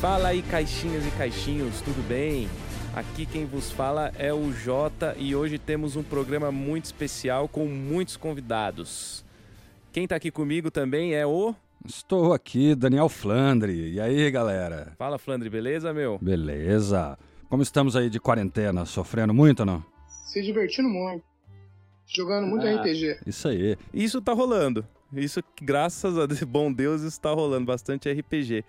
Fala aí, caixinhas e caixinhos, tudo bem? Aqui quem vos fala é o Jota e hoje temos um programa muito especial com muitos convidados. Quem tá aqui comigo também é o. Estou aqui, Daniel Flandre. E aí, galera? Fala, Flandre, beleza, meu? Beleza. Como estamos aí de quarentena? Sofrendo muito ou não? Se divertindo muito. Jogando muito Ah, RPG. Isso aí. Isso tá rolando. Isso, graças a Deus, bom Deus, isso tá rolando bastante RPG.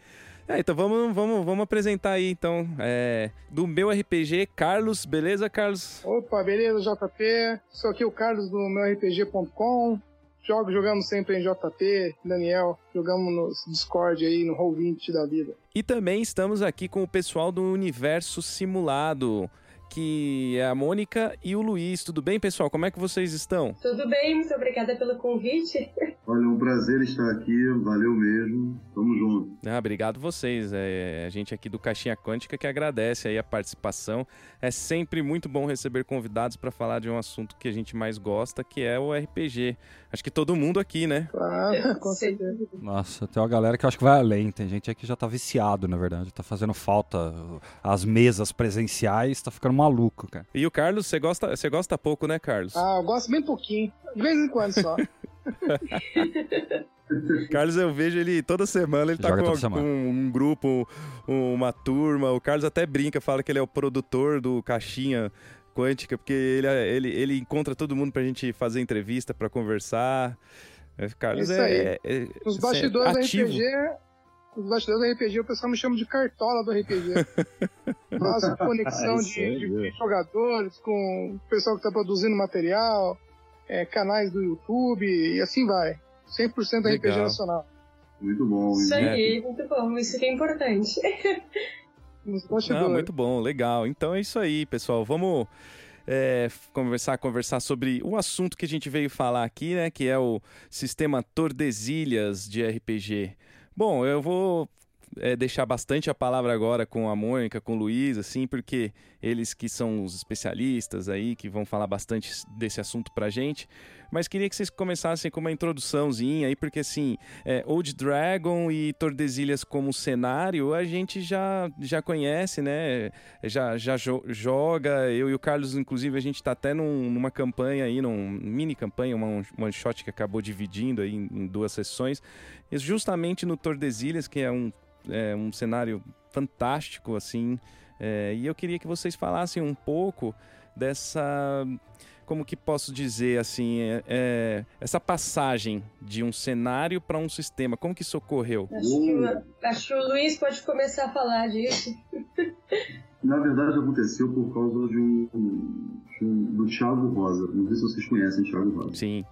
É, então vamos, vamos, vamos apresentar aí, então, é, do meu RPG, Carlos, beleza, Carlos? Opa, beleza, JP? Sou aqui o Carlos do meu RPG.com. Jogo, jogamos sempre em JP, Daniel. Jogamos no Discord aí, no Roll20 da vida. E também estamos aqui com o pessoal do Universo Simulado, que é a Mônica e o Luiz. Tudo bem, pessoal? Como é que vocês estão? Tudo bem, muito obrigada pelo convite. Olha, é um prazer estar aqui, valeu mesmo. Tamo junto. Ah, obrigado vocês. É, a gente aqui do Caixinha Quântica que agradece aí a participação. É sempre muito bom receber convidados para falar de um assunto que a gente mais gosta, que é o RPG. Acho que todo mundo aqui, né? Claro, com certeza. Nossa, tem uma galera que eu acho que vai além. Tem gente aí que já tá viciado, na verdade. Tá fazendo falta as mesas presenciais, tá ficando maluco, cara. E o Carlos, você gosta, você gosta pouco, né, Carlos? Ah, eu gosto bem pouquinho. De vez em quando só. Carlos, eu vejo ele toda semana, ele tá Joga com, semana. com um grupo, um- uma turma. O Carlos até brinca, fala que ele é o produtor do Caixinha Quântica, porque ele, ele, ele encontra todo mundo pra gente fazer entrevista, pra conversar. É, Carlos Isso é, aí. é- é- Nos é bastidores do ativo. RPG, nos bastidores do RPG, o pessoal me chama de cartola do RPG. Faço conexão Isso de, aí, de é. jogadores com o pessoal que tá produzindo material, é, canais do YouTube e assim vai. 100% RPG Legal. nacional. Muito bom. Isso aí, muito bom, isso que é importante. Não, muito bom, legal. Então é isso aí, pessoal. Vamos é, conversar, conversar sobre o assunto que a gente veio falar aqui, né? Que é o sistema Tordesilhas de RPG. Bom, eu vou é, deixar bastante a palavra agora com a Mônica, com o Luiz, assim, porque eles que são os especialistas aí, que vão falar bastante desse assunto pra gente. Mas queria que vocês começassem com uma introduçãozinha aí, porque assim, é, Old Dragon e Tordesilhas como cenário, a gente já, já conhece, né? Já, já jo- joga. Eu e o Carlos, inclusive, a gente tá até num- numa campanha aí, numa mini campanha, uma one- shot que acabou dividindo aí em, em duas sessões. Justamente no Tordesilhas, que é um, é, um cenário fantástico, assim. é, e eu queria que vocês falassem um pouco dessa como que posso dizer assim, é, é, essa passagem de um cenário para um sistema, como que isso ocorreu? Acho que, o- acho que o Luiz pode começar a falar disso. Na verdade, aconteceu por causa de um, de um- do Thiago Rosa. Não sei se vocês conhecem o Thiago Rosa. Sim,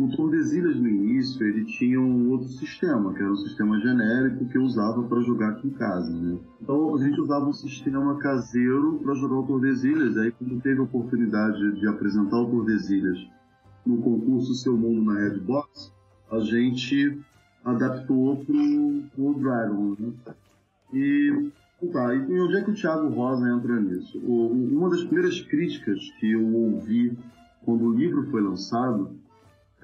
O Tordesilhas, no início, ele tinha um outro sistema, que era um sistema genérico que eu usava para jogar aqui em casa, né? Então, a gente usava um sistema caseiro para jogar o Tordesilhas. Aí, quando teve a oportunidade de apresentar o Tordesilhas no concurso Seu Mundo na Redbox, a gente adaptou pro, pro Dragon, né? E, tá, e onde é que o Thiago Rosa entra nisso? O- o- uma das primeiras críticas que eu ouvi quando o livro foi lançado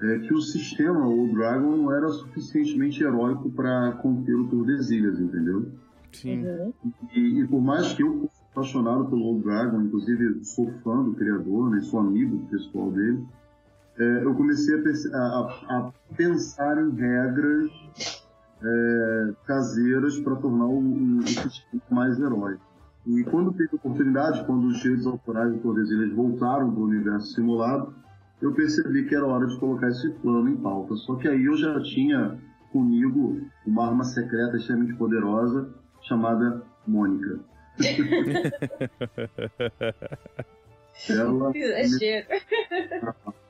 é que o sistema, o Dragon, não era suficientemente heróico para conter o Tordesilhas, entendeu? sim. E, e por mais que eu fosse apaixonado pelo Old Dragon, inclusive sou fã do criador, né, sou amigo pessoal dele, é, eu comecei a, a- a pensar em regras é, caseiras para tornar o, o, o sistema mais heróico. E quando teve oportunidade, quando os direitos autorais do Tordesilhas voltaram para o universo simulado, eu percebi que era hora de colocar esse plano em pauta. Só que aí eu já tinha comigo uma arma secreta extremamente poderosa chamada Mônica. Ela Exagero.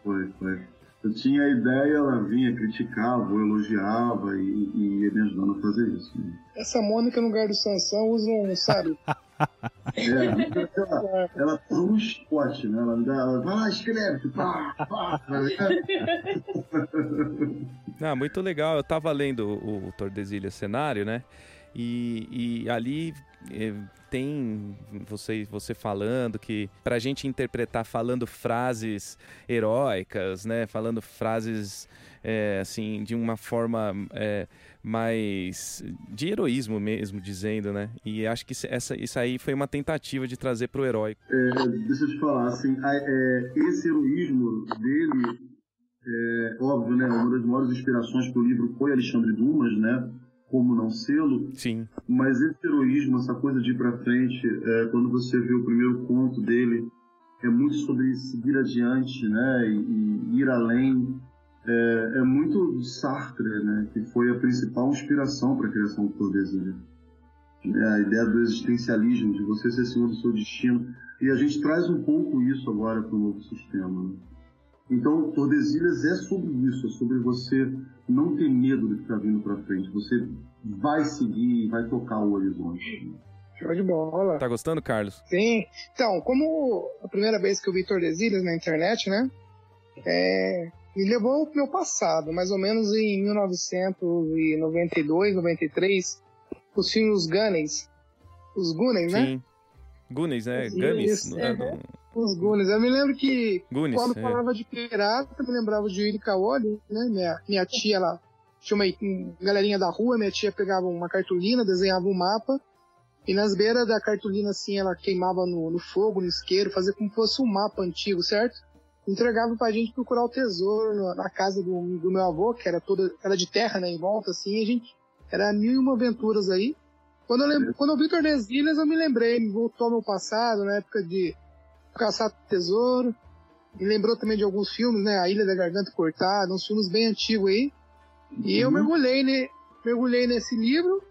foi, foi. Eu tinha a ideia, ela vinha, criticava, ou elogiava e, e ia me ajudando a fazer isso. né? Essa Mônica no lugar do Sansão usa um, sabe? É, ela, ela faz um spot, né? Ela, ela vai lá, escreve, pá, pá. Ah, muito legal. Eu tava lendo o, o Tordesilhas cenário, né? E, e ali eh, tem você, você falando que pra gente interpretar falando frases heróicas, né? Falando frases é, assim de uma forma é, mais de heroísmo mesmo, dizendo, né? E acho que essa, isso aí foi uma tentativa de trazer pro herói. É, deixa eu te falar, assim, a, é, esse heroísmo dele, é, óbvio, né? Uma das maiores inspirações pro livro foi Alexandre Dumas, né? como não sê-lo. Sim. Mas esse heroísmo, essa coisa de ir para frente, é, quando você vê o primeiro conto dele, é muito sobre seguir adiante, né, e, e ir além. É, é, muito Sartre, né, que foi a principal inspiração para a criação do Tordesilhas. É, a ideia do existencialismo, de você ser senhor do seu destino. E a gente traz um pouco isso agora para o novo sistema. Né? Então, Tordesilhas é sobre isso, é sobre você não ter medo do que está vindo para frente. Você vai seguir e vai tocar o horizonte. Show de bola. Tá gostando, Carlos? Sim. Então, como a primeira vez que eu vi Tordesilhas na internet, né? É, me levou ao meu passado, mais ou menos em 1992, 93, os filmes Gunnings. Os Gunnings, né? Sim. Gunnings, né? Gunnings. É, é, os Goonies. Eu me lembro que Goonies, quando é. falava de pirata, eu me lembrava de Yuri Kaoli, né? Minha, minha tia lá, tinha uma, uma galerinha da rua, minha tia pegava uma cartolina, desenhava um mapa, e nas beiras da cartolina, assim, ela queimava no, no fogo, no isqueiro, fazia como se fosse um mapa antigo, certo? Entregava pra gente procurar o tesouro na, casa do, do, meu avô, que era toda, era de terra, né, em volta, assim, a gente, era mil e uma aventuras aí. Quando eu, lembro, quando eu vi Tordesilhas, eu me lembrei, me voltou ao meu passado, na época de Caçar Tesouro. Me lembrou também de alguns filmes, né? A Ilha da Garganta Cortada, uns filmes bem antigos aí. E eu mergulhei, ne, mergulhei nesse livro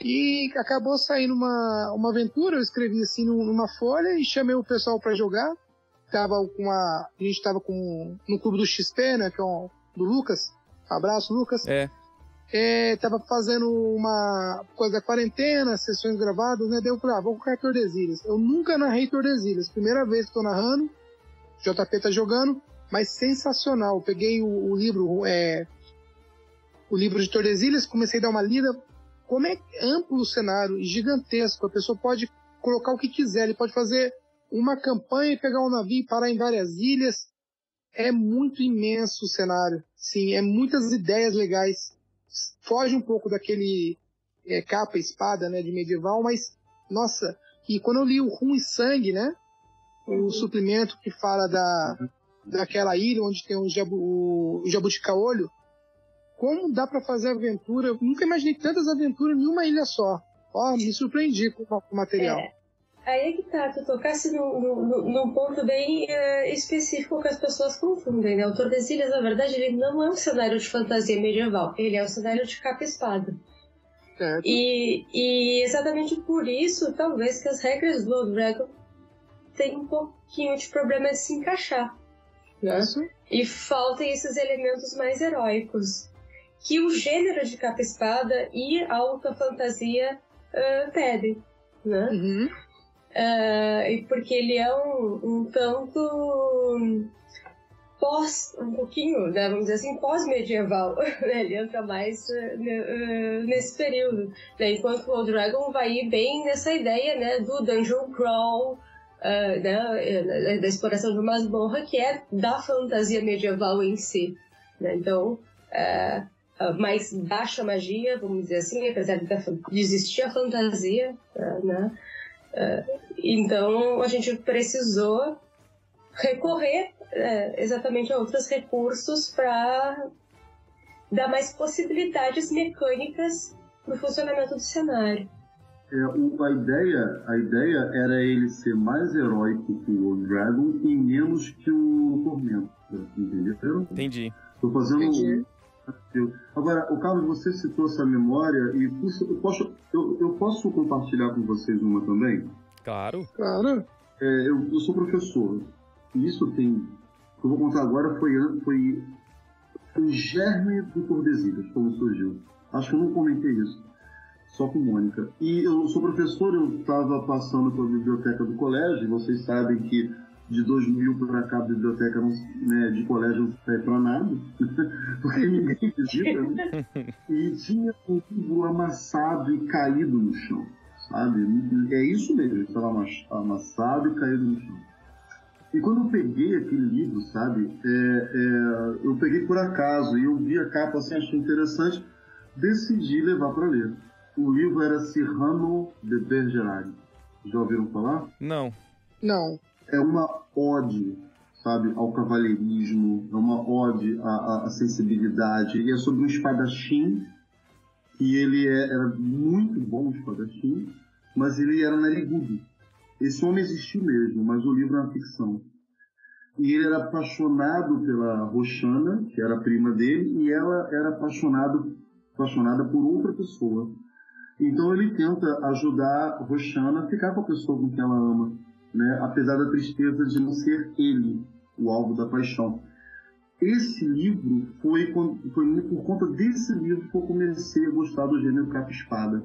e acabou saindo uma, uma aventura. Eu escrevi assim numa folha e chamei o pessoal para jogar. Tava com uma, a gente tava com no clube do XP, né? Que é um, do Lucas. Abraço, Lucas. É. É, tava fazendo uma coisa da quarentena, sessões gravadas, né? Deu pra, ah, vou colocar Tordesilhas. Eu nunca narrei Tordesilhas. Primeira vez que tô narrando, JP tá jogando, mas sensacional. Eu peguei o, o livro, é, o livro de Tordesilhas, comecei a dar uma lida. Como é amplo o cenário e gigantesco. A pessoa pode colocar o que quiser. Ele pode fazer uma campanha e pegar um navio e parar em várias ilhas. É muito imenso o cenário. Sim, é muitas ideias legais foge um pouco daquele é, capa espada, né, de medieval, mas nossa, e quando eu li o Rum e Sangue, né, o suplemento que fala da daquela ilha onde tem o, jabu, o, o jabuticaolho, como dá para fazer aventura? Eu nunca imaginei tantas aventuras em uma ilha só. Ó, me surpreendi com o material. É. Aí é que tá, tu tocasse num, ponto bem uh, específico que as pessoas confundem, né? O Tordesilhas, na verdade, ele não é um cenário de fantasia medieval, ele é um cenário de capa e espada. Certo. E, e exatamente por isso, talvez, que as regras do Dragon têm um pouquinho de problema de se encaixar. Né? Isso. E faltem esses elementos mais heróicos. Que o gênero de capa e e alta fantasia uh, pedem. Né? Uhum. Uh, porque ele é um, um tanto pós, um pouquinho, né, vamos dizer assim, pós-medieval. Né? Ele entra mais uh, nesse período. Né? Enquanto o Dragon vai ir bem nessa ideia né, do dungeon crawl, uh, né, da exploração de masmorra, que é da fantasia medieval em si. Né? Então, mais baixa magia, vamos dizer assim, apesar de existir a fantasia, né? Então a gente precisou recorrer uh, exatamente a outros recursos para dar mais possibilidades mecânicas no funcionamento do cenário. É, o, a, ideia, a ideia era ele ser mais heróico que o Dragon e menos que o Tormento. Entendeu? Entendi. Tô fazendo Entendi. Agora, o Carlos, você citou essa memória e eu posso, eu, eu posso compartilhar com vocês uma também? Claro. Claro. É, eu, eu, sou professor. E isso tem. O que eu vou contar agora foi, foi o germe do Tordesilhas, como surgiu. Acho que eu não comentei isso. Só com Mônica. E eu sou professor, eu estava passando pela biblioteca do colégio, vocês sabem que de 2000 para cá a biblioteca não, né, de colégio não serve para nada, porque ninguém visita, né? E tinha um livro amassado e caído no chão, sabe? É isso mesmo, estava amassado e caído no chão. E quando eu peguei aquele livro, sabe, é, é, eu peguei por acaso e eu vi a capa assim, achei interessante, decidi levar para ler. O livro era Cyrano de Bergerac. Já ouviram falar? Não. Não. É uma ode, sabe, ao cavalheirismo, é uma ode à, à sensibilidade. E é sobre um espadachim, que ele é, era muito bom espadachim, mas ele era narigudo. Esse homem existiu mesmo, mas o livro é uma ficção. E ele era apaixonado pela Roxana, que era prima dele, e ela era apaixonado, apaixonada por outra pessoa. Então ele tenta ajudar Roxana a ficar com a pessoa com quem ela ama, né? apesar da tristeza de não ser ele o alvo da paixão. Esse livro foi, foi por conta desse livro que eu comecei a gostar do gênero capa-espada.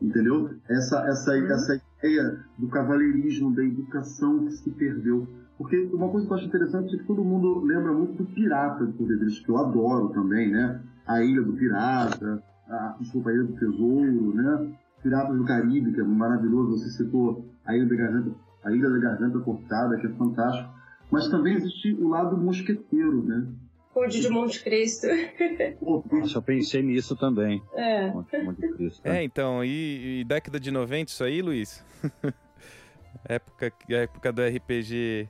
Entendeu? Essa, essa, uhum. essa ideia do cavalheirismo, da educação que se perdeu. Porque uma coisa que eu acho interessante é que todo mundo lembra muito do Pirata do Poderes, que eu adoro também, né? A Ilha do Pirata, a, desculpa, a Ilha do Tesouro, né? Piratas do Caribe, que é maravilhoso. Você citou a Ilha da Garganta, a Ilha da Garganta Cortada, que é fantástico. Mas também existe o lado mosqueteiro, né? Conde de Monte Cristo. Nossa, eu pensei nisso também. É. Monte Cristo, é, então, e, e, década de 90 isso aí, Luiz? época, época do RPG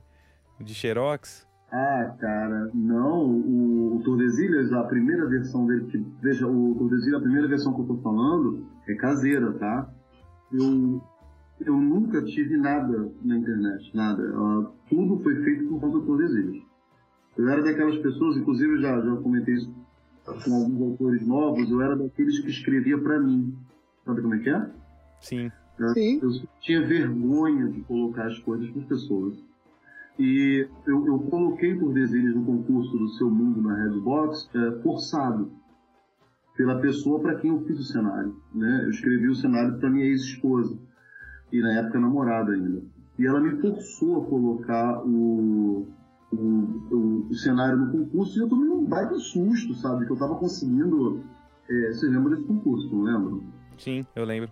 de Xerox? Ah, cara, não. O, o Tordesilhas, a primeira versão dele, que, veja, o Tordesilhas, a primeira versão que eu tô falando é caseira, tá? Eu, eu nunca tive nada na internet, nada. Uh, tudo foi feito por conta do Tordesilhas. Eu era daquelas pessoas, inclusive já, já comentei isso com alguns autores novos, eu era daqueles que escrevia para mim. Sabe como é que é? Sim. Eu, Sim. eu tinha vergonha de colocar as coisas para pessoas. E eu, eu coloquei por desígnios no concurso do Seu Mundo na Redbox é, forçado pela pessoa para quem eu fiz o cenário. Né? Eu escrevi o cenário para minha ex-esposa e na época namorada ainda. E ela me forçou a colocar o, o, o, o, cenário no concurso e eu tomei um baita susto, sabe? Que eu tava conseguindo. É, você lembra desse concurso, não lembra? Sim, eu lembro.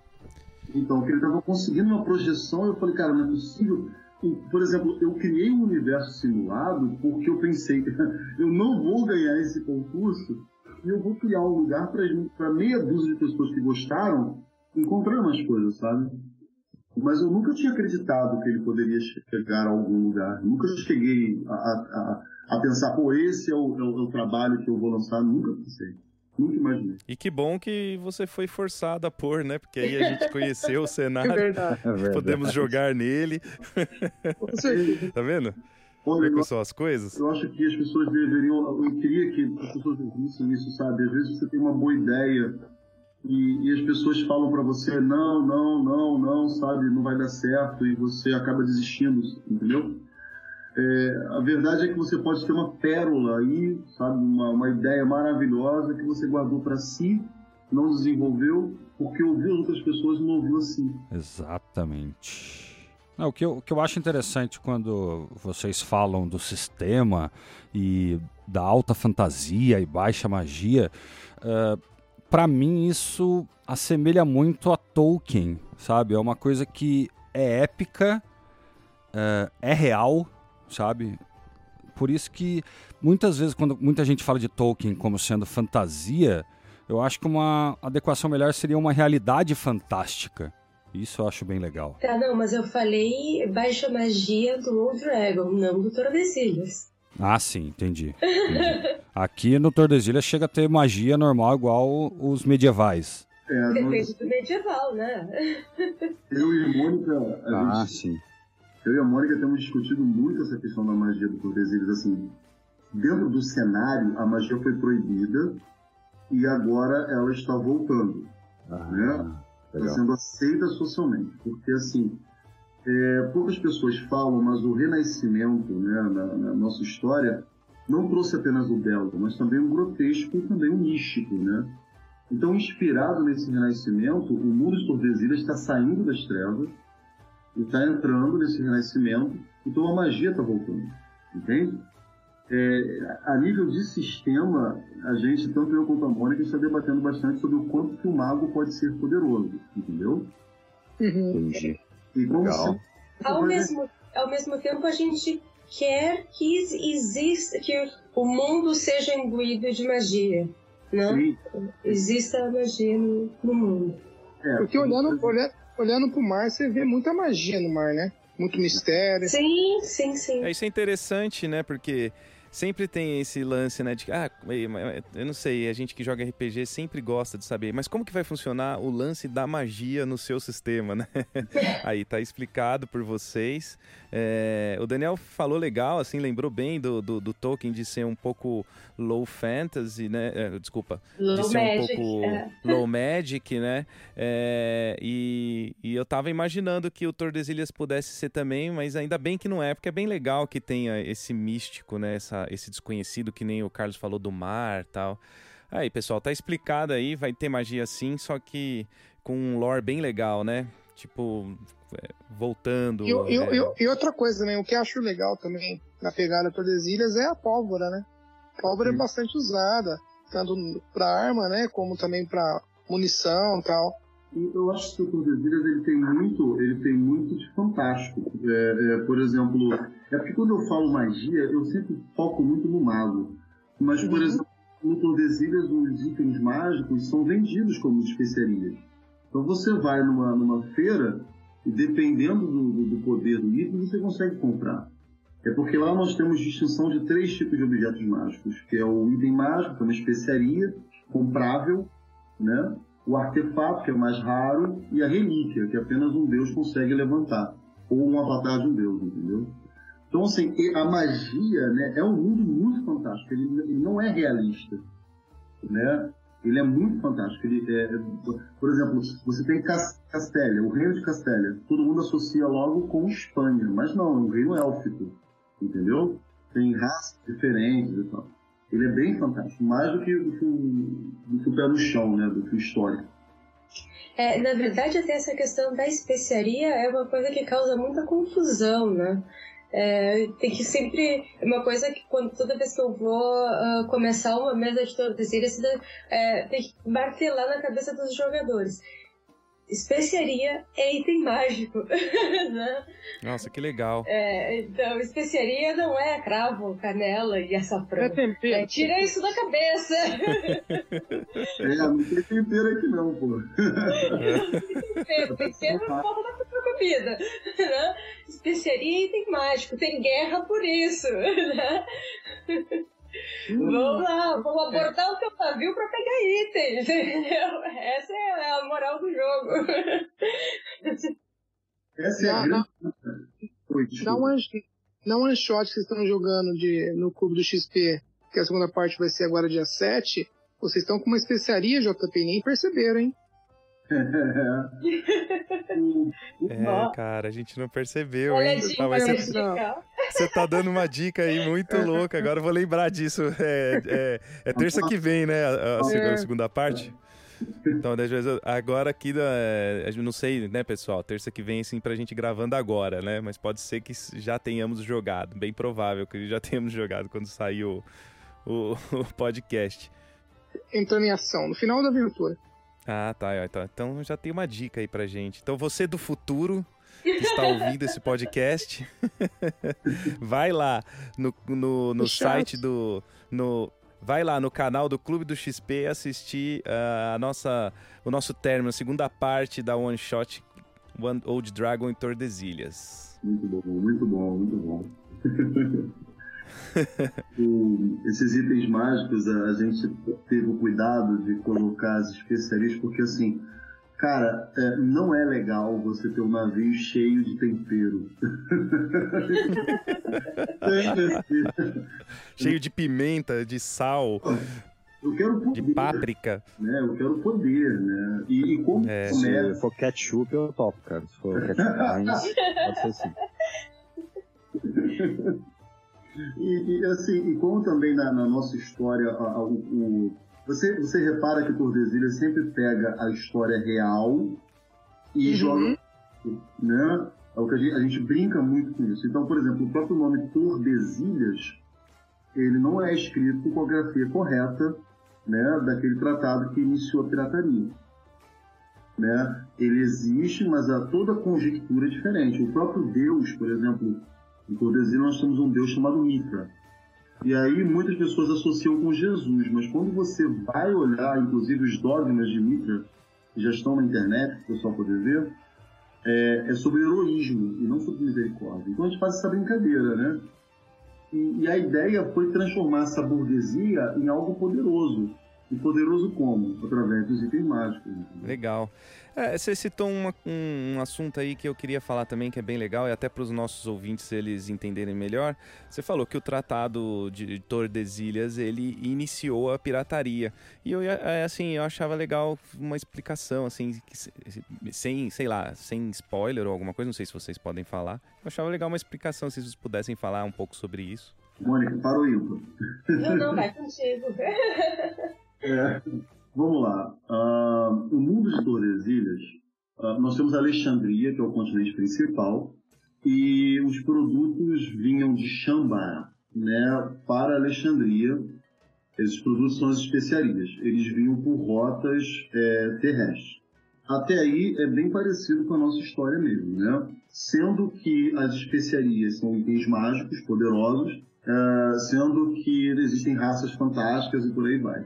Então, que ele tava conseguindo uma projeção, eu falei, cara, não é possível. Por exemplo, eu criei um universo simulado porque eu pensei, eu não vou ganhar esse concurso e eu vou criar um lugar para meia dúzia de pessoas que gostaram encontrar umas coisas, sabe? Mas eu nunca tinha acreditado que ele poderia chegar a algum lugar. Nunca cheguei a, a, a pensar, pô, esse é o, é o, é o, trabalho que eu vou lançar. Nunca pensei. Nunca imaginei. E que bom que você foi forçado a pôr, né? Porque aí a gente conheceu o cenário. É verdade. É. Podemos jogar nele. tá vendo? Olha, Como são as coisas? Eu acho que as pessoas deveriam. Eu queria que as pessoas vissem isso, sabe? Às vezes você tem uma boa ideia e, e as pessoas falam para você não, não, não, não, sabe, não vai dar certo e você acaba desistindo, entendeu? É, a verdade é que você pode ter uma pérola aí, sabe, uma, uma ideia maravilhosa que você guardou para si, não desenvolveu, porque ouviu outras pessoas e não ouviu assim. Exatamente. Não, o, que eu, o que eu acho interessante quando vocês falam do sistema e da alta fantasia e baixa magia, uh, para mim isso assemelha muito a Tolkien, sabe? É uma coisa que é épica, é, é real, sabe? Por isso que muitas vezes quando muita gente fala de Tolkien como sendo fantasia, eu acho que uma adequação melhor seria uma realidade fantástica. Isso eu acho bem legal. Tá, não, mas eu falei baixa magia do Old Dragon, não do Tordesilhas. Ah, sim, entendi. entendi. Aqui no Tordesilhas chega a ter magia normal igual os medievais. É, Depende do medieval, né? Eu e a Mônica. A ah, gente, sim. Eu e a Mônica temos discutido muito essa questão da magia do Tordesilhas. Assim, dentro do cenário, a magia foi proibida e agora ela está voltando. Ah, né? Está sendo aceita socialmente. Porque, assim, é, poucas pessoas falam, mas o Renascimento, né, na, na, nossa história, não trouxe apenas o belo, mas também o grotesco e também o místico, né? Então, inspirado nesse Renascimento, o mundo de Tordesilhas está saindo das trevas e está entrando nesse Renascimento, então a magia está voltando, entende? É, a nível de sistema, a gente, tanto eu quanto a Mônica, está debatendo bastante sobre o quanto que o mago pode ser poderoso, entendeu? Uhum. Legal. Ao Mas- mesmo, ao mesmo tempo, a gente quer que exista, que o mundo seja imbuído de magia, né? Sim, Exista a magia no, no mundo. é, Porque olhando, olhando, olhando pro mar, você vê muita magia no mar, né? Muito mistério. Sim, sim, sim. É, isso é interessante, né? Porque sempre tem esse lance, né? De ah, eu não sei, a gente que joga RPG sempre gosta de saber, mas como que vai funcionar o lance da magia no seu sistema, né? Aí tá explicado por vocês. É, o Daniel falou legal, assim, lembrou bem do, do, do Tolkien de ser um pouco low fantasy, né? É, desculpa, de Low ser Magic. um pouco é. low magic, né? É, e, e eu tava imaginando que o Tordesilhas pudesse ser também, mas ainda bem que não é, porque é bem legal que tenha esse místico, né? Essa, esse desconhecido, que nem o Carlos falou do mar tal. Aí, pessoal, tá explicado aí, vai ter magia sim, só que com um lore bem legal, né? Tipo, é, voltando. E, é, e- e outra coisa também, o que eu acho legal também na pegada Tordesilhas é a pólvora, né? A pólvora é Sim. bastante usada, tanto pra arma, né? Como também pra munição e tal. Eu acho que o Tordesilhas ele tem muito, ele tem muito de fantástico. É, é, por exemplo, é porque quando eu falo magia, eu sempre foco muito no mago. Mas, por Uhum. exemplo, no Tordesilhas, os itens mágicos são vendidos como especiarias. Então você vai numa, numa feira e dependendo do, do- do poder do item, você consegue comprar. É porque lá nós temos distinção de três tipos de objetos mágicos, que é o item mágico, que é uma especiaria comprável, né? O artefato, que é mais raro, e a relíquia, que apenas um deus consegue levantar. Ou um avatar de um deus, entendeu? Então, assim, a magia né, é um mundo muito fantástico. Ele, ele não é realista. Né? Ele é muito fantástico. Ele é, é- por exemplo, você tem Cas- Castélia, o reino de Castélia. Todo mundo associa logo com Espanha, mas não, é um reino élfico. Entendeu? Tem raças diferentes e tal. Ele é bem fantástico, mais do que, do que, o, do que o pé no chão, né? Do que o histórico. É, na verdade, até essa questão da especiaria é uma coisa que causa muita confusão, né? É, tem que sempre. É uma coisa que quando, toda vez que eu vou ah, começar uma mesa de tordesilhas, é, tem que martelar na cabeça dos jogadores. Especiaria é item mágico, né? Nossa, que legal. É, então, especiaria não é cravo, canela e açafrão. É tempero. É, tira isso da cabeça! É, não tem tempero aqui não, pô. Tempero, tempero não falta na tua comida. Né? Especiaria e item mágico. Tem guerra por isso. Né? Vamos lá, vamos abordar o teu navio pra pegar itens. Entendeu? Essa é a moral do jogo. Essa é a Não, grande... Dá um, one- um one shot que vocês estão jogando de, no Clube do XP, que a segunda parte vai ser agora dia 7. Vocês estão com uma especiaria, JP, nem perceberam, hein? É, cara, a gente não percebeu, hein? Ah, olha a você, tá dando uma dica aí muito louca. Agora eu vou lembrar disso. É, é- é terça que vem, né? A, a segunda, a segunda parte. Então, agora aqui, é, não sei, né, pessoal? Terça que vem, assim, pra gente gravando agora, né? Mas pode ser que já tenhamos jogado. Bem provável que já tenhamos jogado quando sair o, o, podcast. Entrando em ação, no final da aventura. Ah, tá, tá. Então já tem uma dica aí pra gente. Então você do futuro que está ouvindo esse podcast, vai lá no, no, no site do. No, vai lá no canal do Clube do XP assistir ah, a nossa, o nosso término, a segunda parte da One Shot One Old Dragon em Tordesilhas. Muito bom, muito bom, muito bom. O- esses itens mágicos, a, a gente teve o cuidado de colocar as especiarias, porque assim, cara, é, não é legal você ter um navio cheio de tempero. Cheio de pimenta, de sal, Eu quero poder, de páprica. né? Eu quero poder, né? E, e como É. começa Se for ketchup, eu topo, cara. Se for ketchup Heinz, pode ser assim. E, e, assim, e como também na, na nossa história, a- a- o- você, você repara que Tordesilhas sempre pega a história real e Uhum. joga, né? É o que a gente, a gente brinca muito com isso. Então, por exemplo, o próprio nome Tordesilhas, ele não é escrito com a grafia correta, né, daquele tratado que iniciou a pirataria. né? Ele existe, mas a, toda conjectura é diferente. O próprio Deus, por exemplo, em Tordesilhas nós temos um Deus chamado Mitra. E aí muitas pessoas associam com Jesus, mas quando você vai olhar, inclusive os dogmas de Mitra, que já estão na internet, para o pessoal poder ver, é, é, sobre heroísmo e não sobre misericórdia. Então a gente faz essa brincadeira, né? E, e a ideia foi transformar essa burguesia em algo poderoso. E poderoso como? Através dos itens mágicos. Legal. É, você citou uma, um, um, assunto aí que eu queria falar também, que é bem legal, e até para os nossos ouvintes eles entenderem melhor. Você falou que o Tratado de Tordesilhas, ele iniciou a pirataria. E eu, é, assim, eu achava legal uma explicação, assim, sem, sei lá, sem spoiler ou alguma coisa, não sei se vocês podem falar. Eu achava legal uma explicação, se vocês pudessem falar um pouco sobre isso. Mônica, para o Ilva. Não, não, vai contigo. é. Vamos lá. Uh, o mundo de Tordesilhas, uh, nós temos Alexandria, que é o continente principal, e os produtos vinham de Xambara né, para Alexandria. Esses produtos são as especiarias. Eles vinham por rotas é, terrestres. Até aí é bem parecido com a nossa história mesmo, né? Sendo que as especiarias são itens mágicos, poderosos, uh, sendo que existem raças fantásticas e por aí vai.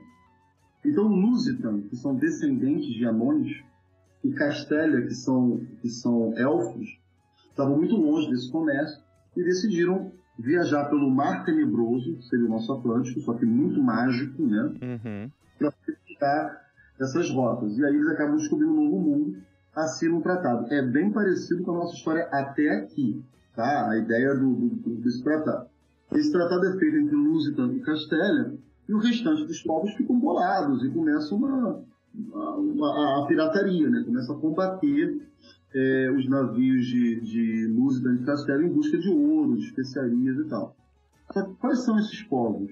Então, Lusitan, que são descendentes de anões, e Castelia, que são, que são elfos, estavam muito longe desse comércio e decidiram viajar pelo Mar Tenebroso, que seria o nosso Atlântico, só que muito mágico, né? Uhum. Para verificar essas rotas. E aí eles acabam descobrindo um novo mundo, assinam um tratado. É bem parecido com a nossa história até aqui, tá? A ideia do, do, desse tratado. Esse tratado é feito entre Lusitan e Castelia, e o restante dos povos ficam bolados e começam uma, a pirataria, né? começa a combater é, os navios de, de luz e de castelo em busca de ouro, de especiarias e tal. Quais são esses povos?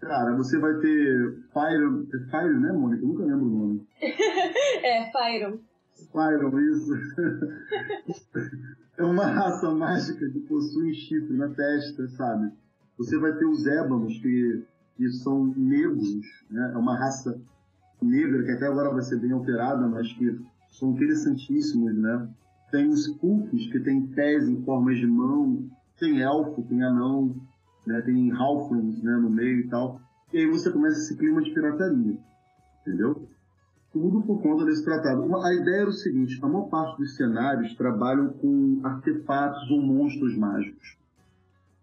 Cara, você vai ter Fyron, é Fyron, né, Mônica? Eu nunca lembro o nome. é, Fyron. Fyron, isso. é uma raça mágica que possui chifre na testa, sabe? Você vai ter os ébanos, que que são negros, né? é uma raça negra que até agora vai ser bem alterada, mas que são interessantíssimos, né? Tem os cultos que tem pés em formas de mão, tem elfo, tem anão, né? tem halflings né? no meio e tal. E aí você começa esse clima de pirataria, entendeu? Tudo por conta desse tratado. A ideia era o seguinte, a maior parte dos cenários trabalham com artefatos ou monstros mágicos.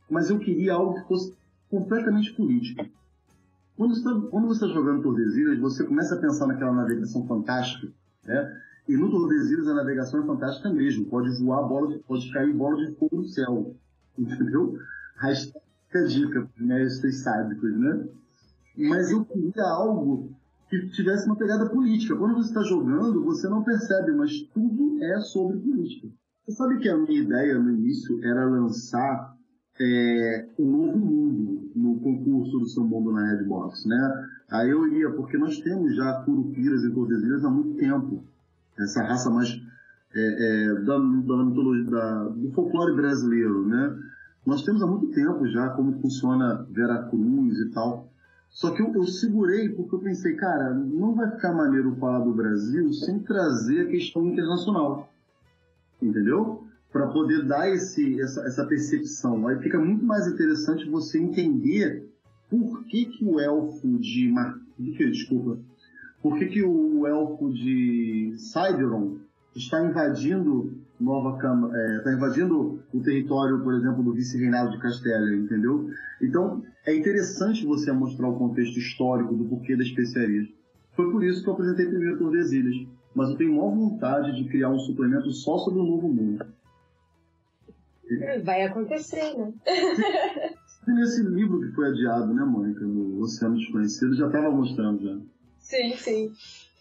Mas eu queria algo que fosse completamente político. Quando você, está, você está jogando Tordesilhas, você começa a pensar naquela navegação fantástica, né? E no Tordesilhas a navegação é fantástica mesmo. Pode voar bola, de, pode cair bola de fogo no céu, entendeu? Hashtag a dica mestres sádicos, né? Mas eu queria algo que tivesse uma pegada política. Quando você está jogando, você não percebe, mas tudo é sobre política. Você sabe que a minha ideia no início era lançar é, um novo mundo no concurso do São Mundo na Redbox, né? Aí eu iria, porque nós temos já curupiras e tordesilhas há muito tempo. Essa raça mais é, é, da, da mitologia, da, do folclore brasileiro, né? Nós temos há muito tempo já como funciona Vera Cruz e tal. Só que eu, eu segurei porque eu pensei, cara, não vai ficar maneiro falar do Brasil sem trazer a questão internacional. Entendeu? Para poder dar esse, essa, essa percepção. Aí fica muito mais interessante você entender por que, que o elfo de Mar... desculpa, por que, que o elfo de Cyberon está invadindo Nova Cama, está é, invadindo o território, por exemplo, do vice-reinado de Castela, entendeu? Então, é interessante você mostrar o contexto histórico do porquê das especiarias. Foi por isso que eu apresentei primeiro Tordesilhas, mas eu tenho maior vontade de criar um suplemento só sobre o Novo Mundo. Vai acontecer, né? Nesse livro que foi adiado, né, Mônica? No Oceano Desconhecido, já estava mostrando já. Sim, sim.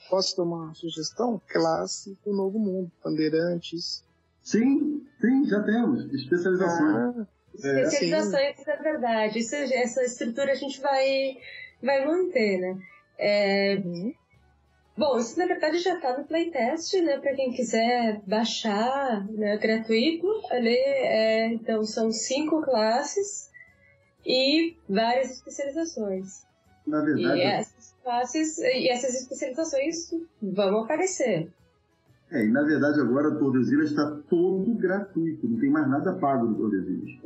Posso dar uma sugestão? Classe do Novo Mundo, Bandeirantes. Sim, sim, já temos. Especializações. Ah, é. Especializações, é verdade. Isso, essa estrutura a gente vai, vai manter, né? É, uhum. Bom, isso na verdade já está no playtest, né? Para quem quiser baixar, né? Gratuito. Ali, é, então, são cinco classes e várias especializações. Na verdade. E essas classes e essas especializações vão aparecer. É, e na verdade agora o Tordesilhas está todo gratuito, não tem mais nada pago do Tordesilhas.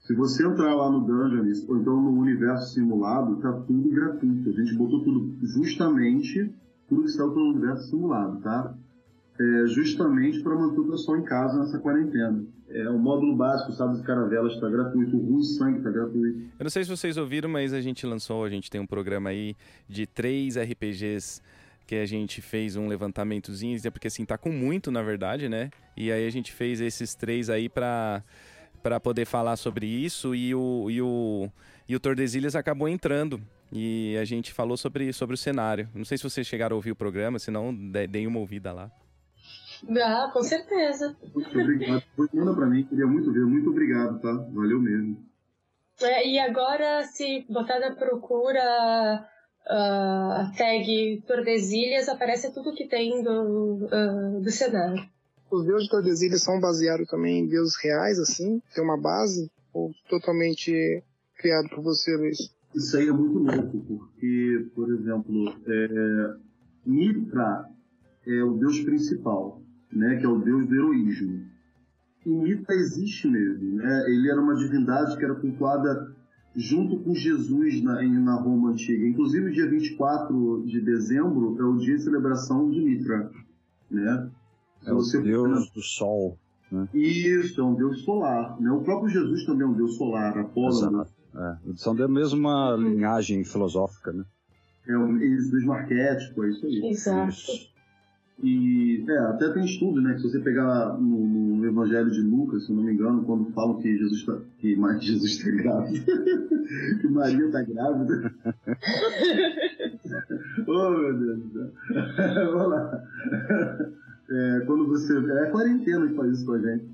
Se você entrar lá no Dungeons ou então no universo simulado, tá tudo gratuito. A gente botou tudo justamente tudo que saiu pelo universo simulado, tá? É, justamente para manter o pessoal em casa nessa quarentena. É, o módulo básico, Sábios e Caravelas, está gratuito, o Ruim Sangue está gratuito. Eu não sei se vocês ouviram, mas a gente lançou, a gente tem um programa aí de três RPGs que a gente fez um levantamentozinho, porque assim, tá com muito, na verdade, né? E aí a gente fez esses três aí para para poder falar sobre isso e o, e o, e o Tordesilhas acabou entrando e a gente falou sobre, sobre o cenário. Não sei se vocês chegaram a ouvir o programa, senão deem uma ouvida lá. Ah, com certeza. Muito obrigado. Manda pra mim, queria muito ver. Muito obrigado, tá? Valeu mesmo. É, e agora, se botar na procura a uh, tag Tordesilhas, aparece tudo que tem do, uh, do cenário. Os deuses de Tordesilhas são baseados também em deuses reais, assim? Tem uma base? Ou totalmente criado por você, Luiz? Isso aí é muito louco, porque, por exemplo, é, Mitra é o deus principal né, que é o deus do heroísmo. E Mitra existe mesmo. Né? Ele era uma divindade que era cultuada junto com Jesus na, na Roma Antiga. Inclusive, o dia 24 de dezembro é o dia de celebração de Mitra. Né? É o deus do sol. Né? Isso, é um deus solar. Né? O próprio Jesus também é um deus solar, Apolo. Né? É, são da mesma linhagem filosófica, né? É o mesmo arquétipo, é isso aí. Exato. Isso. E é, até tem estudo, né? Que se você pegar no, no, Evangelho de Lucas, se não me engano, quando falam que Jesus está que Jesus está grávida, que Maria está grávida. oh meu Deus do céu. Vamos lá. É, quando você. É a quarentena que faz isso com a gente.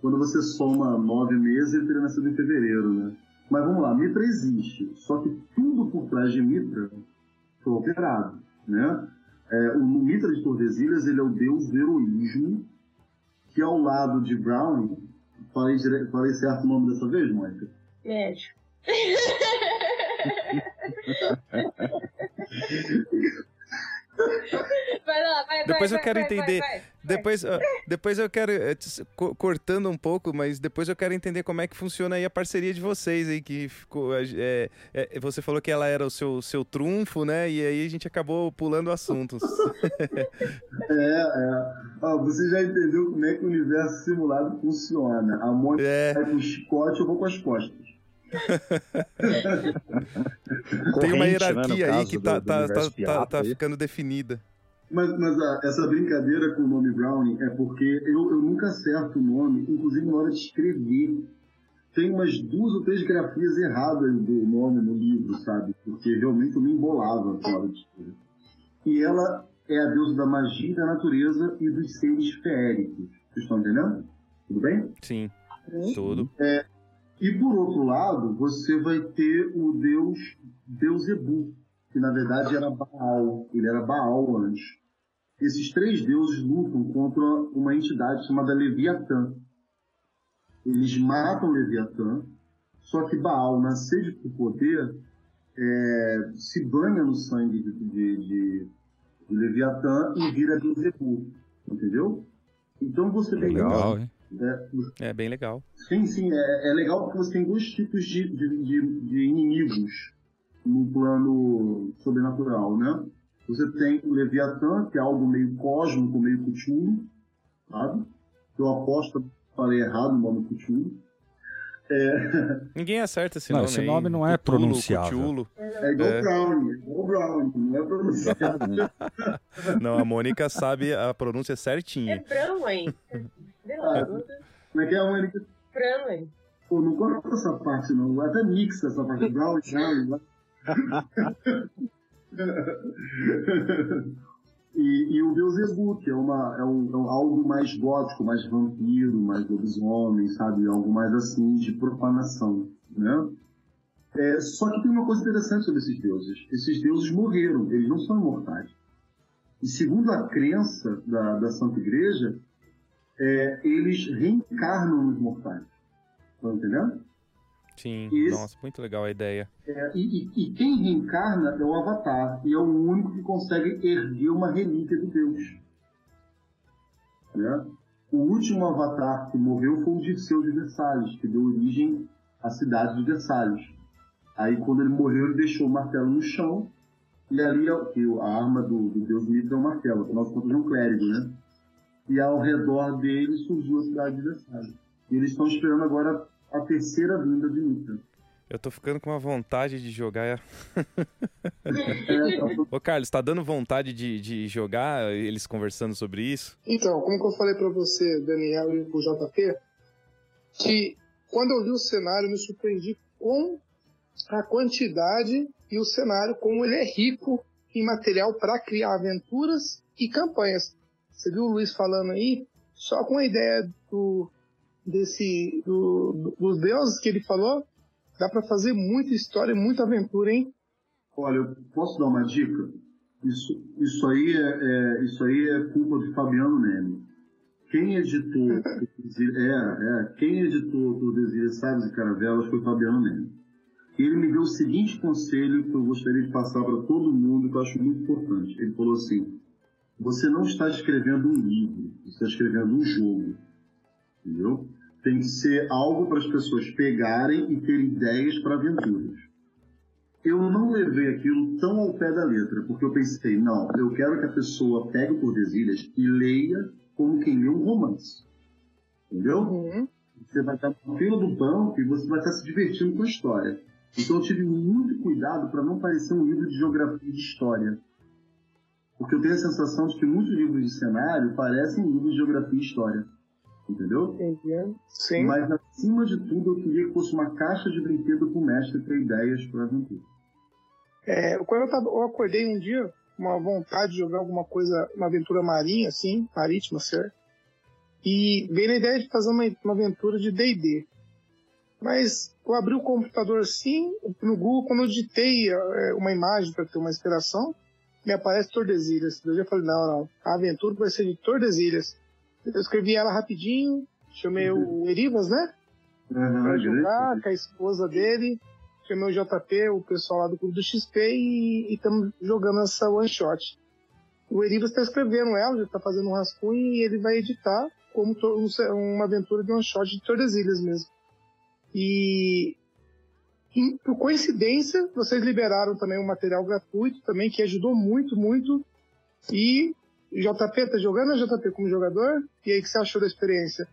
Quando você soma nove meses, ele teria nascido em fevereiro, né? Mas vamos lá, Mitra existe. Só que tudo por trás de Mitra foi operado, né? É, o Mitra de Tordesilhas ele é o deus do heroísmo, que ao lado de Brown, falei, falei certo o nome dessa vez, Mônica? Médio. Vai lá, vai, Depois vai, eu quero vai, entender. Vai, depois, depois eu quero. Uh, cortando um pouco, mas depois eu quero entender como é que funciona aí a parceria de vocês aí, que ficou. É, é, você falou que ela era o seu, seu trunfo, né? E aí a gente acabou pulando assuntos. é, é. Ah, você já entendeu como é que o universo simulado funciona. A Mônica é. vai com o chicote, eu vou com as costas. Tem uma né, hierarquia né, aí que tá, do, tá, do tá, tá, tá ficando definida. Mas, mas a, essa brincadeira com o nome Browning é porque eu, eu nunca acerto o nome, inclusive na hora de escrever. Tem umas duas ou três grafias erradas do nome no livro, sabe? Porque realmente eu me embolava na hora de escrever. E ela é a deusa da magia, da natureza e dos seres feéricos. Vocês estão entendendo? Tudo bem? Sim, tudo. É, e por outro lado, você vai ter o deus Beuzebu, que na verdade era Baal. Ele era Baal antes. Esses três deuses lutam contra uma entidade chamada Leviatã. Eles matam Leviatã, só que Baal, na sede por poder, é, se banha no sangue de, de, de, de Leviatã e vira Beuzebu. Entendeu? Então você. Legal? É, é bem legal. Sim, sim, é, é legal porque você tem dois tipos de, de, de, de inimigos no plano sobrenatural, né? Você tem o Leviatã, que é algo meio cósmico, meio Cthulhu, sabe? Eu aposto falei errado o nome Cthulhu. É... Ninguém acerta esse não, nome. Esse aí. nome não é Cthulhu, pronunciável. Cthulhu. É igual é. Brown, é igual Brown, não é pronunciável. não, a Mônica sabe a pronúncia certinha. É Brown, hein? Como é que é, Mônica? Brown, Pô, não coloca essa parte, não. Até mixa essa parte. Brown, Brown. e, e o Beelzebub, que é, uma, é, um, é algo mais gótico, mais vampiro, mais lobisomem, sabe? Algo mais assim de profanação, né? É, só que tem uma coisa interessante sobre esses deuses. Esses deuses morreram, eles não são imortais. E segundo a crença da, da Santa Igreja, é, eles reencarnam nos mortais. Estão entendendo? Sim, Esse, nossa, muito legal a ideia. É, e, e, e, quem reencarna é o Avatar, e é o único que consegue erguer uma relíquia de Deus. Né? O último avatar que morreu foi o Dirceu de Versalhes, que deu origem à cidade de Versalhes. Aí, quando ele morreu, ele deixou o martelo no chão, e ali a arma do, do deus Mitra é o martelo, afinal de contas é um clérigo, né? E ao redor dele surgiu a cidade de Versalhes. E eles estão esperando agora a terceira vinda de Mitra. Eu tô ficando com uma vontade de jogar. Ô, Carlos, tá dando vontade de, de jogar eles conversando sobre isso? Então, como que eu falei para você, Daniel e o JP, que quando eu vi o cenário, me surpreendi com a quantidade e o cenário, como ele é rico em material para criar aventuras e campanhas. Você viu o Luiz falando aí? Só com a ideia do, desse, do, dos deuses que ele falou, Dá para fazer muita história e muita aventura, hein? Olha, eu posso dar uma dica? Isso, isso, aí, é, é isso aí é culpa de Fabiano Neme. Quem editou é, é, quem editou Tordesilhas, Sábios e Caravelas foi Fabiano Neme. Ele me deu o seguinte conselho que eu gostaria de passar para todo mundo, que eu acho muito importante. Ele falou assim: você não está escrevendo um livro, você está escrevendo um jogo. Entendeu? tem que ser algo para as pessoas pegarem e terem ideias para aventuras. Eu não levei aquilo tão ao pé da letra, porque eu pensei, não, eu quero que a pessoa pegue o Tordesilhas e leia como quem lê um romance. Entendeu? Uhum. Você vai estar na fila do banco e você vai estar se divertindo com a história. Então eu tive muito cuidado para não parecer um livro de geografia e de história. Porque eu tenho a sensação de que muitos livros de cenário parecem livros de geografia e história entendeu? Entendi. Sim. Mas acima de tudo, eu queria que fosse uma caixa de brinquedo para o mestre ter ideias para aventura. É, quando eu, tava, eu acordei um dia, uma vontade de jogar alguma coisa, uma aventura marinha, assim, marítima, certo? E veio a ideia de fazer uma, uma aventura de D&D. Mas eu abri o computador assim, no Google, quando eu digitei é, uma imagem para ter uma inspiração, me aparece Tordesilhas. Eu já falei, não, não, a aventura vai ser de Tordesilhas. Eu escrevi ela rapidinho, chamei o Erivas, né? Uhum, pra jogar com a esposa dele. Chamei o JP, o pessoal lá do Clube do XP e estamos jogando essa one shot. O Erivas está escrevendo ela, já está fazendo um rascunho e ele vai editar como uma aventura de one shot de Tordesilhas mesmo. E, e por coincidência, vocês liberaram também um material gratuito também que ajudou muito, muito. E JP, tá jogando a JP como jogador? E aí, o que você achou da experiência?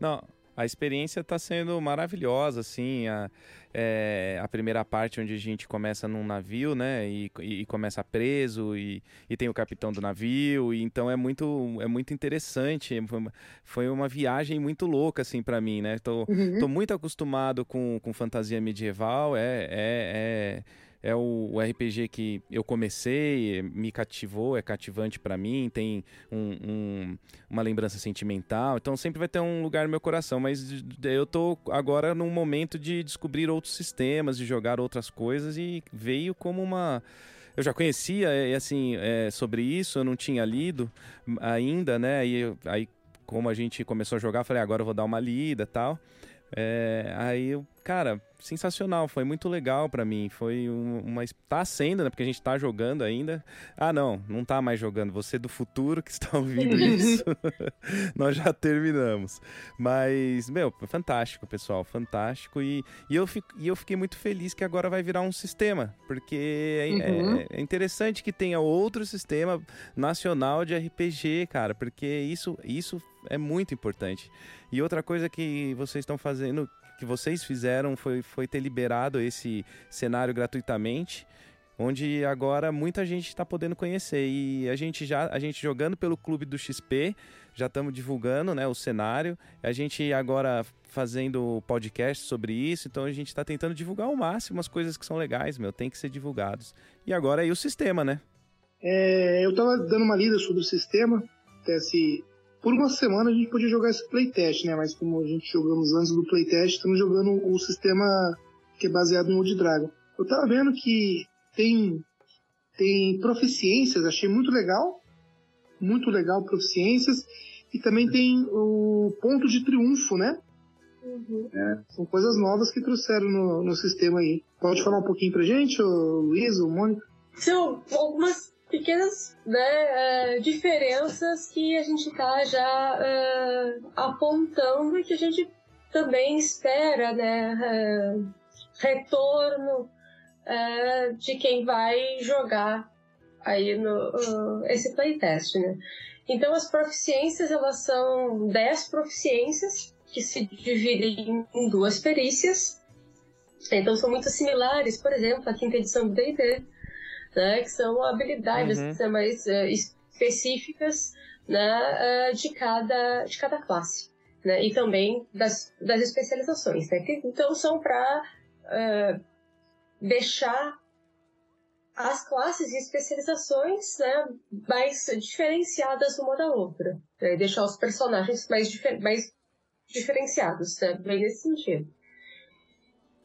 Não, a experiência está sendo maravilhosa, assim, a, é, a primeira parte onde a gente começa num navio, né, e, e, começa preso, e, e, tem o capitão do navio, e então é muito, é muito interessante, foi uma, foi uma viagem muito louca, assim, para mim, né, tô, uhum. tô muito acostumado com, com fantasia medieval, é, é, é é o, o, RPG que eu comecei, me cativou, é cativante para mim, tem um, um, uma lembrança sentimental, então sempre vai ter um lugar no meu coração, mas eu tô agora num momento de descobrir outros sistemas, de jogar outras coisas e veio como uma eu já conhecia e assim é, sobre isso, eu não tinha lido ainda, né? E aí como a gente começou a jogar, falei agora eu vou dar uma lida, tal. É, aí eu, cara, sensacional, foi muito legal para mim. Foi uma. Tá sendo, né? Porque a gente tá jogando ainda. Ah, não, não tá mais jogando. Você do futuro que está ouvindo isso, nós já terminamos. Mas, meu, fantástico, pessoal, fantástico. E, e, eu, fico, e eu fiquei muito feliz que agora vai virar um sistema, porque é, uhum. é, é interessante que tenha outro sistema nacional de RPG, cara, porque isso, isso é muito importante. E outra coisa que vocês estão fazendo que vocês fizeram foi, foi ter liberado esse cenário gratuitamente onde agora muita gente está podendo conhecer. E a gente já a gente jogando pelo clube do XP já estamos divulgando né o cenário. A gente agora fazendo podcast sobre isso então a gente está tentando divulgar ao máximo as coisas que são legais meu tem que ser divulgados. E agora aí o sistema né? É, eu estava dando uma lida sobre o sistema até se por uma semana a gente podia jogar esse playtest, né? Mas como a gente jogamos antes do playtest, estamos jogando o sistema que é baseado em Old Dragon. Eu tava vendo que tem, tem proficiências, achei muito legal. Muito legal proficiências. E também tem o ponto de triunfo, né? Uhum. É. São coisas novas que trouxeram no, no sistema aí. Pode falar um pouquinho pra gente, o Luiz, o Mônica? São algumas pequenas né, uh, diferenças que a gente está já uh, apontando e que a gente também espera né, uh, retorno de quem vai jogar aí no esse playtest, né? Então as proficiências elas são 10 proficiências que se dividem em duas perícias. Então são muito similares, por exemplo, a quinta edição do D&D, né, que são habilidades uhum. mais uh, específicas né, uh, de, cada, de cada classe. Né, e também das, das especializações. Né, que, então são para uh, eh, deixar as classes e especializações né, mais diferenciadas uma da outra. Né, deixar os personagens mais, difer mais diferenciados, né, bem nesse sentido.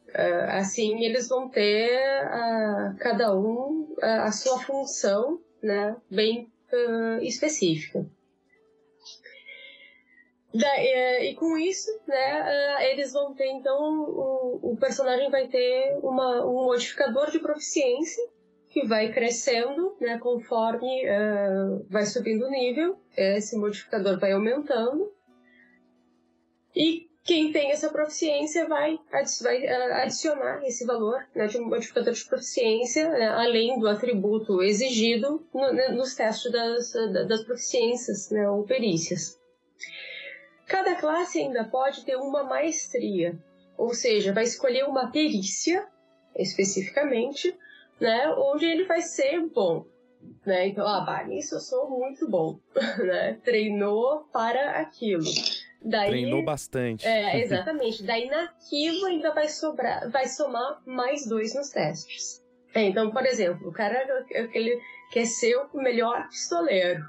Uh, assim, eles vão ter uh, cada um a sua função né, bem específica. Da, e, e, com isso, né, eles vão ter, então, o, o personagem vai ter uma, um modificador de proficiência que vai crescendo né, conforme vai subindo o nível, esse modificador vai aumentando. E quem tem essa proficiência vai, eh, adicionar esse valor né, de um modificador de proficiência, né, além do atributo exigido no, né, nos testes das, das proficiências né, ou perícias. Cada classe ainda pode ter uma maestria, ou seja, vai escolher uma perícia, especificamente, né, onde ele vai ser bom. Né? Então, ah, nisso eu sou muito bom. Né? Treinou para aquilo. Daí, Treinou bastante. É, exatamente. Daí naquilo ainda vai sobrar, vai somar mais dois nos testes. É, então, por exemplo, o cara ele quer ser o melhor pistoleiro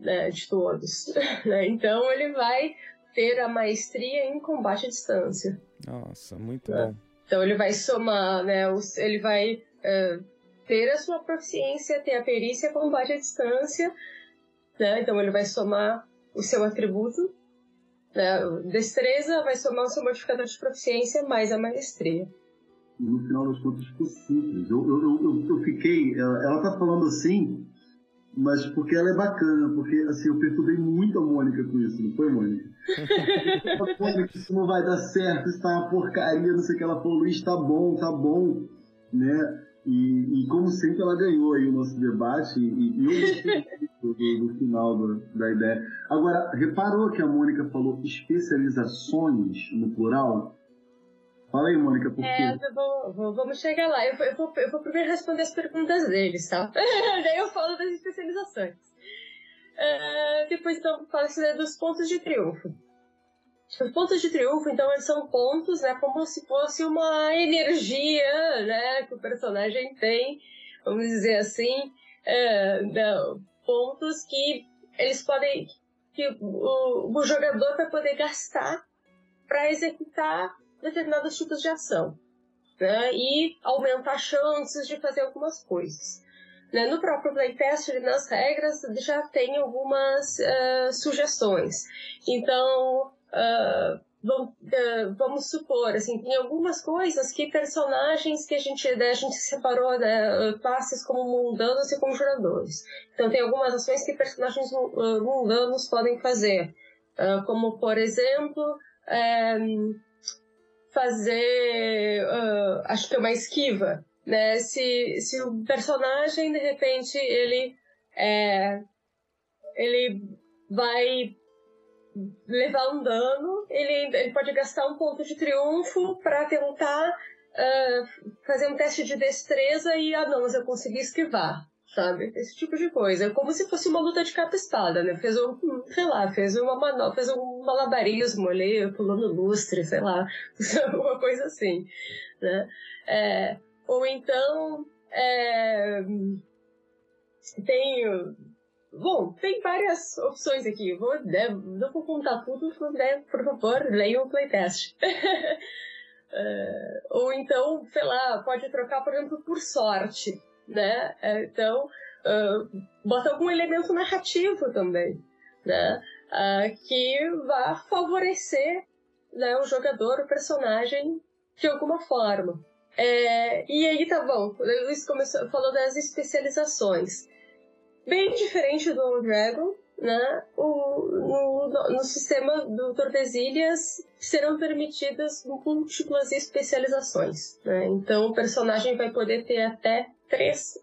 né, de todos. Né? Então ele vai ter a maestria em combate à distância. Nossa, muito é. bom. Então ele vai somar, né? Ele vai é, ter a sua proficiência, ter a perícia em combate à distância, né? Então ele vai somar o seu atributo né? Destreza vai somar o seu modificador de proficiência mais a maestria. No final das contas, ficou simples. Eu, eu, eu, eu fiquei. Ela, ela tá falando assim, mas porque ela é bacana, porque assim, eu perturbei muito a Mônica com isso, não foi, Mônica? Mônica, isso não vai dar certo, isso tá uma porcaria, não sei o que. Ela falou, Luiz, tá bom, tá bom, né? E, e, como sempre ela ganhou aí o nosso debate e, e eu gostei do, final do, da ideia. Agora, reparou que a Mônica falou especializações no plural? Fala aí, Mônica, por quê? É, vou, vou, vamos chegar lá. Eu, eu, vou, eu vou primeiro responder as perguntas deles, tá? Daí eu falo das especializações. Uh, depois, então, falo dos pontos de triunfo. Os pontos de triunfo, então, eles são pontos, né, como se fosse uma energia, né, que o personagem tem, vamos dizer assim, é, não, pontos que eles podem, que o, o jogador vai poder gastar para executar determinados tipos de ação, né, e aumentar chances de fazer algumas coisas. Né, no próprio playtest, nas regras, já tem algumas uh, sugestões. Então, Uh, vamos, uh, vamos, supor, assim, tem algumas coisas que personagens que a gente, né, a gente separou, né, classes como mundanos e conjuradores. Então tem algumas ações que personagens uh, mundanos podem fazer, como por exemplo, um, fazer, acho que é uma esquiva, né, se, se o personagem de repente ele é, ele vai levar um dano, ele, ele pode gastar um ponto de triunfo para tentar uh, fazer um teste de destreza e, ah não, mas eu consegui esquivar, sabe? Esse tipo de coisa. É como se fosse uma luta de capa-espada, né? Fez um, sei lá, fez uma manobra, fez um malabarismo ali, pulando lustre, sei lá, alguma coisa assim, né? É, ou então, é, tem Bom, tem várias opções aqui. Vou, né, não vou contar tudo, né, por favor, leiam o playtest. uh, ou então, sei lá, pode trocar, por exemplo, por sorte, né? É, então, uh, bota algum elemento narrativo também, né? Uh, que vá favorecer né, o jogador, o personagem, de alguma forma. É, e aí tá bom, o Luiz começou, falou das especializações. Bem diferente do Dragon, né? O, no, no sistema do Tordesilhas serão permitidas múltiplas especializações. Né? Então o personagem vai poder ter até três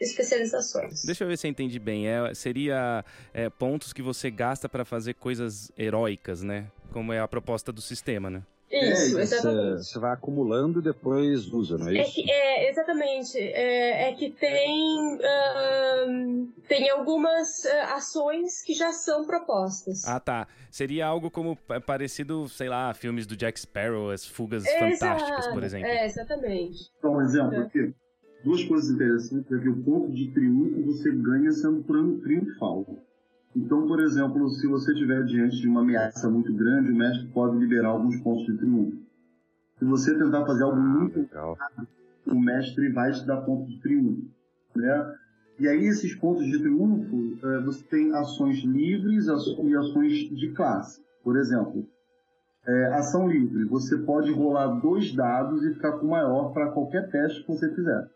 especializações. Deixa eu ver se eu entendi bem. É, seria é, pontos que você gasta para fazer coisas heróicas, né? Como é a proposta do sistema, né? Isso, é, exatamente. Você vai acumulando e depois usa, não é, é isso? É, que, é exatamente. É, é, que tem, uh, tem algumas uh, ações que já são propostas. Ah, tá. Seria algo como parecido, sei lá, filmes do Jack Sparrow, as fugas Exato. fantásticas, por exemplo. É, exatamente. Então, um exemplo aqui. Duas coisas interessantes é que o ponto de triunfo você ganha sendo triunfal. Então, por exemplo, se você estiver diante de uma ameaça muito grande, o mestre pode liberar alguns pontos de triunfo. Se você tentar fazer algo muito Legal. o mestre vai te dar pontos de triunfo. Né? E aí, esses pontos de triunfo, eh, você tem ações livres e ações de classe. Por exemplo, é, ação livre, você pode rolar dois dados e ficar com o maior para qualquer teste que você fizer,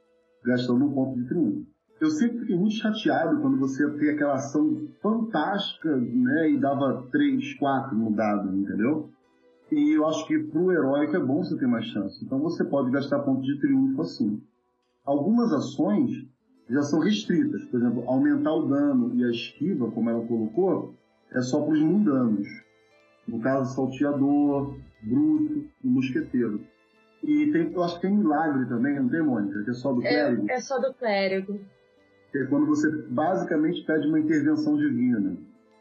gastando um ponto de triunfo eu sempre fiquei muito chateado quando você tem aquela ação fantástica, né, e dava 3, 4 no dado, entendeu? E eu acho que pro heróico é bom você ter mais chance. Então você pode gastar pontos de triunfo assim. Algumas ações já são restritas. Por exemplo, aumentar o dano e a esquiva, como ela colocou, é só para os mundanos. No caso, salteador, bruto e mosqueteiro. E tem, eu acho que tem milagre também, não tem, Mônica? Que é só do clérigo. É, é só do clérigo que é quando você basicamente pede uma intervenção divina,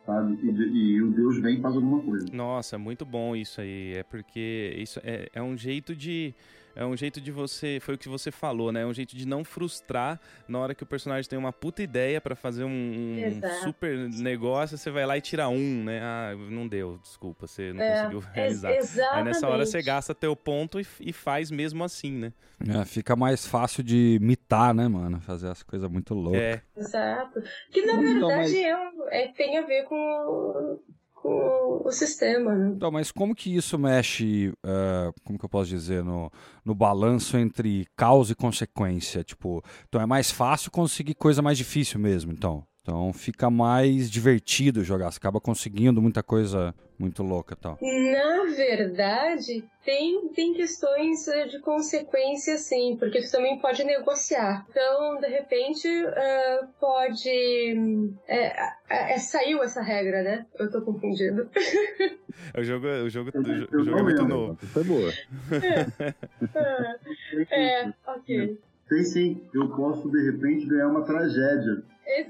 sabe? E, e, o Deus vem e faz alguma coisa. Nossa, muito bom isso aí. É porque isso é, é um jeito de é um jeito de você, foi o que você falou, né? É um jeito de não frustrar na hora que o personagem tem uma puta ideia para fazer um, um super negócio, você vai lá e tira um, né? Ah, não deu, desculpa, você não é, conseguiu realizar. Exatamente. Aí nessa hora você gasta teu ponto e, e faz mesmo assim, né? É, fica mais fácil de mitar, né, mano? Fazer as coisas muito loucas. É. Exato. Que na verdade então, mas... é, é, tem a ver com com o sistema. Né? Então, mas como que isso mexe, uh, como que eu posso dizer, no, no balanço entre causa e consequência? Tipo, então é mais fácil conseguir coisa mais difícil mesmo, então. Então fica mais divertido jogar, você acaba conseguindo muita coisa muito louca tal. Na verdade, tem, tem questões eh, de consequência sim, porque tu também pode negociar. Então, de repente, uh, pode. É, é, saiu essa regra, né? Eu tô confundindo. o jogo, o jogo, o, o jogo é muito novo. Foi boa. É, é ok. Tem sim, eu posso de repente ganhar uma tragédia.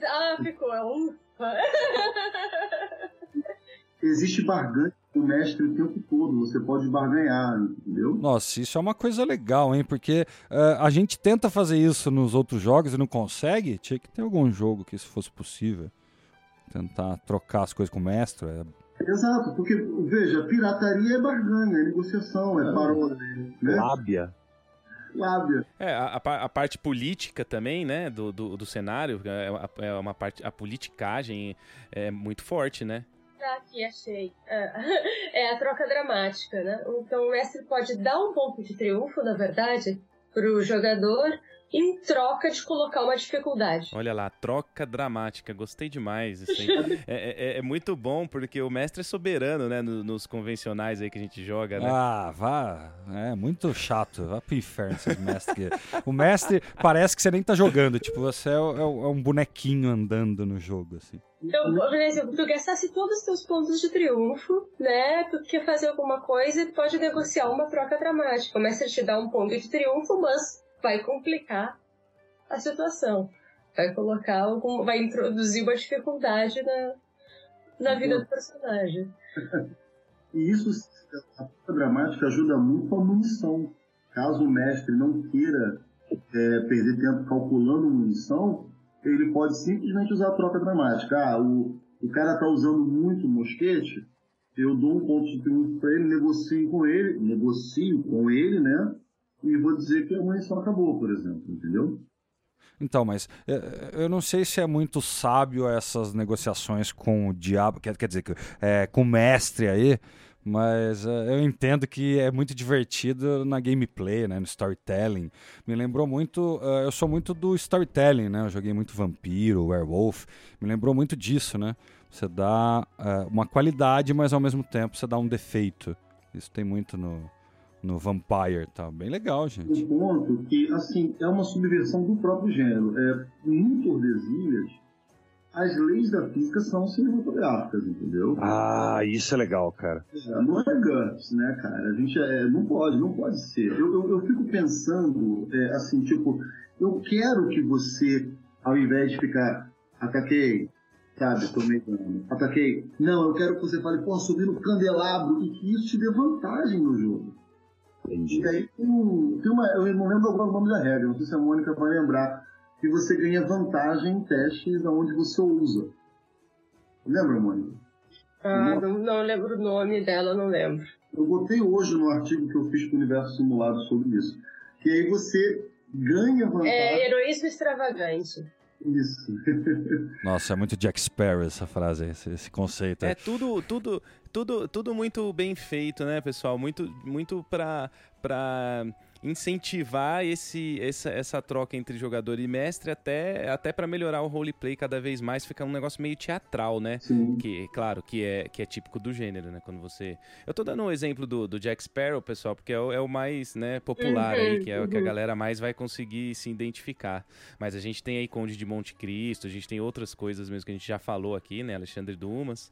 Ah, ficou, é um. Existe barganha com o mestre o tempo todo, você pode barganhar, entendeu? Nossa, isso é uma coisa legal, hein? Porque uh, a gente tenta fazer isso nos outros jogos e não consegue. Tinha que ter algum jogo que isso fosse possível. Tentar trocar as coisas com o mestre. É... Exato, porque, veja, pirataria é barganha, é negociação, é paródia. Né? Lábia lábia. É, a, a, parte política também, né, do, do, do cenário, é, é uma parte, a politicagem é muito forte, né? Aqui, achei. É a troca dramática, né? Então o mestre pode dar um ponto de triunfo, na verdade, pro jogador em troca de colocar uma dificuldade. Olha lá, troca dramática, gostei demais. Isso é, é, é, muito bom porque o mestre é soberano, né? Nos, nos, convencionais aí que a gente joga, né? Ah, vá. É muito chato. Vá pro inferno esses mestres. o mestre parece que você nem tá jogando. Tipo, você é, é, é um bonequinho andando no jogo, assim. Então, por exemplo, tu gastasse todos os teus pontos de triunfo, né? Tu quer fazer alguma coisa, tu pode negociar uma troca dramática. O mestre te dá um ponto de triunfo, mas vai complicar a situação. Vai colocar algum. vai introduzir uma dificuldade na, na vida do personagem. E isso, a dramática ajuda muito a munição. Caso o mestre não queira é, perder tempo calculando munição, ele pode simplesmente usar a troca dramática. Ah, o, o cara tá usando muito mosquete, eu dou um ponto de triunfo para ele, negocio com ele, negocio com ele, né? E vou dizer que a munição acabou, por exemplo, entendeu? Então, mas é, eu não sei se é muito sábio essas negociações com o diabo, quer, quer dizer, é, com o mestre aí, Mas uh, eu entendo que é muito divertido na gameplay, né, no storytelling. Me lembrou muito, eu sou muito do storytelling, né? Eu joguei muito Vampiro, Werewolf. Me lembrou muito disso, né? Você dá uma qualidade, mas ao mesmo tempo você dá um defeito. Isso tem muito no, no Vampire, tá bem legal, gente. Um ponto que, assim, é uma subversão do próprio gênero. É, em Tordesilhas, as leis da física são cinematográficas, entendeu? Ah, isso é legal, cara. É, não é GURPS, né, cara? A gente é, não pode, não pode ser. Eu, eu, eu fico pensando, é, assim, tipo, eu quero que você, ao invés de ficar, ataquei, sabe, tomei dano, ataquei. Não, eu quero que você fale, pô, subi no candelabro e que isso te dê vantagem no jogo. Entendi. E aí tem, tem uma, eu não lembro agora o nome da regra, não sei se a Mônica vai lembrar que você ganha vantagem em testes onde você usa. Lembra, Mônica? Ah, não, não lembro o nome dela, não lembro. Eu botei hoje no artigo que eu fiz para o Universo Simulado sobre isso. Que aí você ganha vantagem. É heroísmo extravagante. Isso. Nossa, é muito Jack Sparrow essa frase, esse, esse conceito. É tudo, tudo, tudo, tudo muito bem feito, né, pessoal? Muito, muito para para incentivar esse, essa, essa troca entre jogador e mestre até, até para melhorar o roleplay cada vez mais, fica um negócio meio teatral, né? Sim. Que, claro, que é, que é típico do gênero, né? Quando você... Eu tô dando um exemplo do, do Jack Sparrow, pessoal, porque é o, é o mais né, popular uhum, aí, que é o que a uhum. galera mais vai conseguir se identificar. Mas a gente tem aí Conde de Monte Cristo, a gente tem outras coisas mesmo que a gente já falou aqui, né? Alexandre Dumas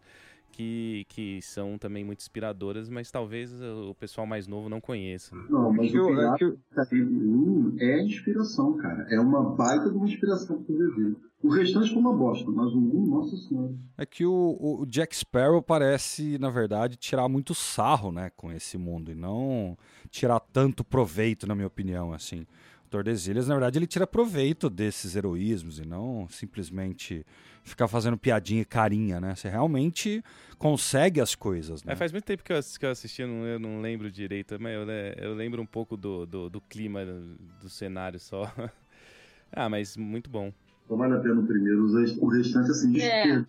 que, que são também muito inspiradoras, mas talvez o pessoal mais novo não conheça. Não, mas Que o eu- é Pirata que eu- tá um é inspiração, cara. É uma baita de uma inspiração pro desenho. O restante foi uma bosta, mas o um, nossa senhora. É que o, o Jack Sparrow parece, na verdade, tirar muito sarro, né, com esse mundo e não tirar tanto proveito, na minha opinião, assim. Tordesilhas, na verdade, ele tira proveito desses heroísmos e não simplesmente ficar fazendo piadinha e carinha, né? Você realmente consegue as coisas, né? É, faz muito tempo que eu, que eu assisti, eu não, eu não lembro direito, mas eu, eu lembro um pouco do, do, do clima do, do cenário só. ah, mas muito bom. Então vale a pena o primeiro. O restante, assim, É.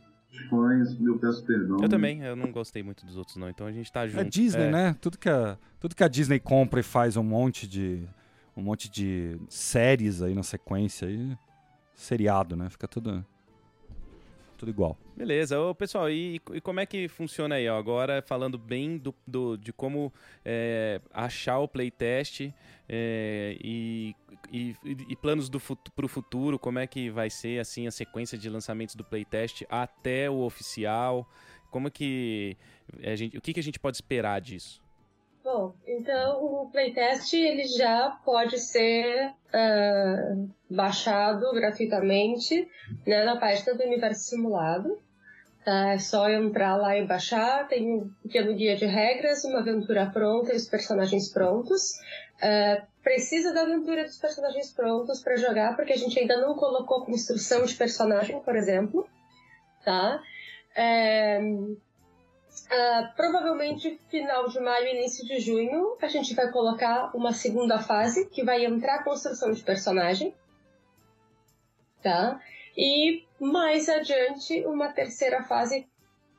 fãs, eu peço perdão. Eu também, eu não gostei muito dos outros não, então a gente tá junto. É Disney, É. né? Tudo que, a, tudo que a Disney compra e faz um monte de um monte de séries aí na sequência aí, seriado, né? Fica tudo tudo igual. Beleza, ô pessoal, e, e como é que funciona aí? Ó? Agora falando bem do, do- de como é, achar o playtest é, e, e, e planos do fut, pro futuro, como é que vai ser assim a sequência de lançamentos do playtest até o oficial? Como é que a gente, o que, que a gente pode esperar disso? Bom, então o playtest ele já pode ser ah, baixado gratuitamente né, na página do Universo Simulado. Tá? É só entrar lá e baixar. Tem um pequeno guia de regras, uma aventura pronta e os personagens prontos. Ah, precisa da aventura dos personagens prontos para jogar, porque a gente ainda não colocou construção de personagem, por exemplo. Tá? É, ah, provavelmente final de maio, início de junho, a gente vai colocar uma segunda fase que vai entrar a construção de personagem. Tá? E mais adiante, uma terceira fase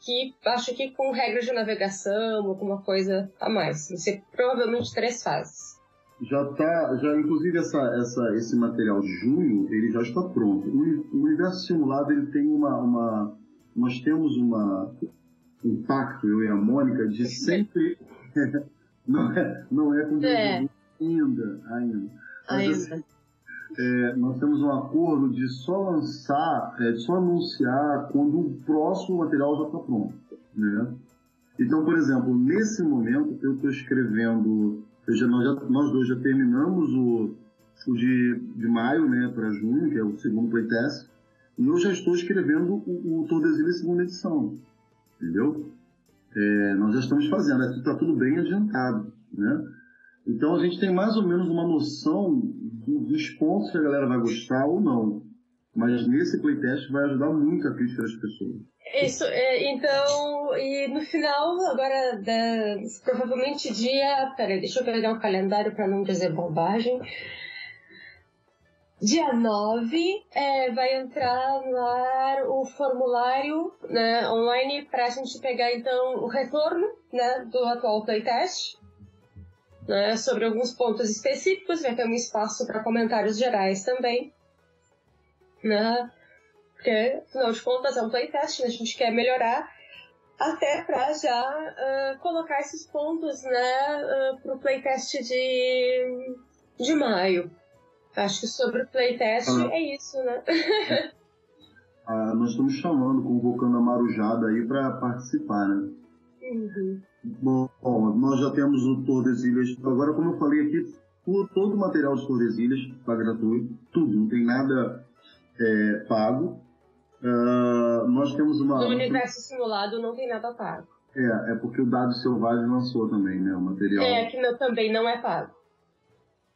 que acho que com regras de navegação, alguma coisa a mais. Vai ser provavelmente três fases. Já tá, já, inclusive essa, essa, esse material de junho, ele já está pronto. O, o universo simulado, ele tem uma, uma nós temos uma, um pacto, eu e a Mônica, de sempre, não é, não é com É. ainda, ainda. Mas, Ainda. É, nós temos um acordo de só lançar, é, de só anunciar quando o próximo material já está pronto. Né? Então, por exemplo, nesse momento eu estou escrevendo, eu já- nós, já- nós dois já terminamos o, o de, de maio né, para junho, que é o segundo playtest, e eu já estou escrevendo o, o Tordesilhas segunda edição. Entendeu? É, nós já estamos fazendo, está tudo bem adiantado. Né? Então a gente tem mais ou menos uma noção do- dos pontos que a galera vai gostar ou não. Mas nesse playtest vai ajudar muito a crítica das pessoas. Isso, é, então, e no final, agora, da- provavelmente dia. Peraí, deixa eu pegar o calendário para não dizer bobagem. Dia 9 é, vai entrar no ar o formulário né, online para a gente pegar então o retorno né, do atual playtest. Né, sobre alguns pontos específicos, vai ter um espaço para comentários gerais também. Né, porque, afinal de contas, é um playtest, né, a gente quer melhorar até para já uh, colocar esses pontos né, uh, para o playtest de, de maio. Acho que sobre o playtest ah. é isso, né? ah, nós estamos chamando, convocando a Marujada aí para participar, né? Uhum. Bom, bom, nós já temos o Tordesilhas. Agora, como eu falei aqui, todo o material de Tordesilhas está gratuito, tudo, não tem nada é, pago. Uh, nós temos uma. No universo simulado não tem nada pago. É, é porque o Dado Selvagem lançou também, né? O material. É, que não, também não é pago.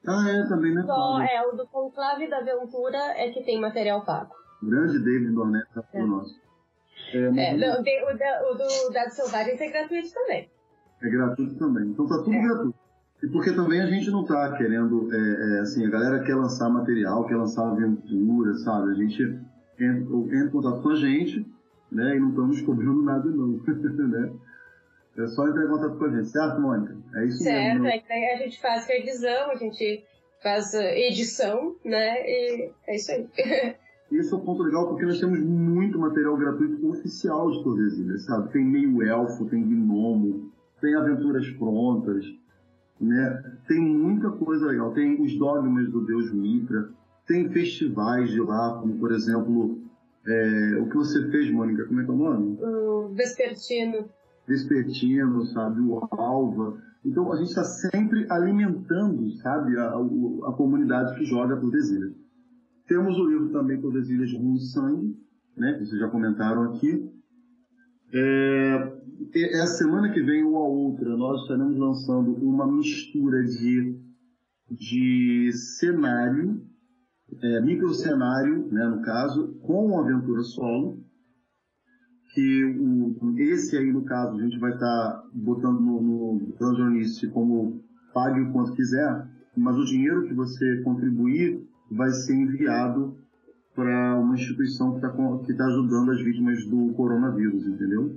Ah, é, também não é Só é, o do Conclave da Aventura é que tem material pago. Grande David Dornet tá é. nosso. É, é não, o, o, do Dado Selvagem é gratuito também. É gratuito também. Então tá tudo é. gratuito. E porque também a gente não tá querendo, é, é, assim, a galera quer lançar material, quer lançar aventura, sabe? A gente entra, entra em contato com a gente, né? E não estamos cobrando nada não, né? É só entrar em contato com a gente, certo, Mônica? É isso certo, mesmo. Certo, é a gente faz revisão, a gente faz edição, né? E é isso aí. Isso é um ponto legal porque nós temos muito material gratuito oficial de Tordesilhas, sabe? Tem meio elfo, tem gnomo, tem aventuras prontas, né? Tem muita coisa legal. Tem os dogmas do Deus Mitra, tem festivais de lá, como por exemplo, é, o que você fez, Mônica, como é que é o nome? O Vespertino. Vespertino, sabe? O Alva. Então a gente está sempre alimentando, sabe, a, a, a, comunidade que joga por Desilhas. Temos o livro também Desilhas de Rumo Sangue, né, que vocês já comentaram aqui. É, essa semana que vem ou a outra, nós estaremos lançando uma mistura de, de cenário é, microcenário, né, no caso, com aventura solo, que o, esse aí, no caso, a gente vai estar tá botando no, no como pague o quanto quiser, mas o dinheiro que você contribuir vai ser enviado para uma instituição que está tá ajudando as vítimas do coronavírus, entendeu?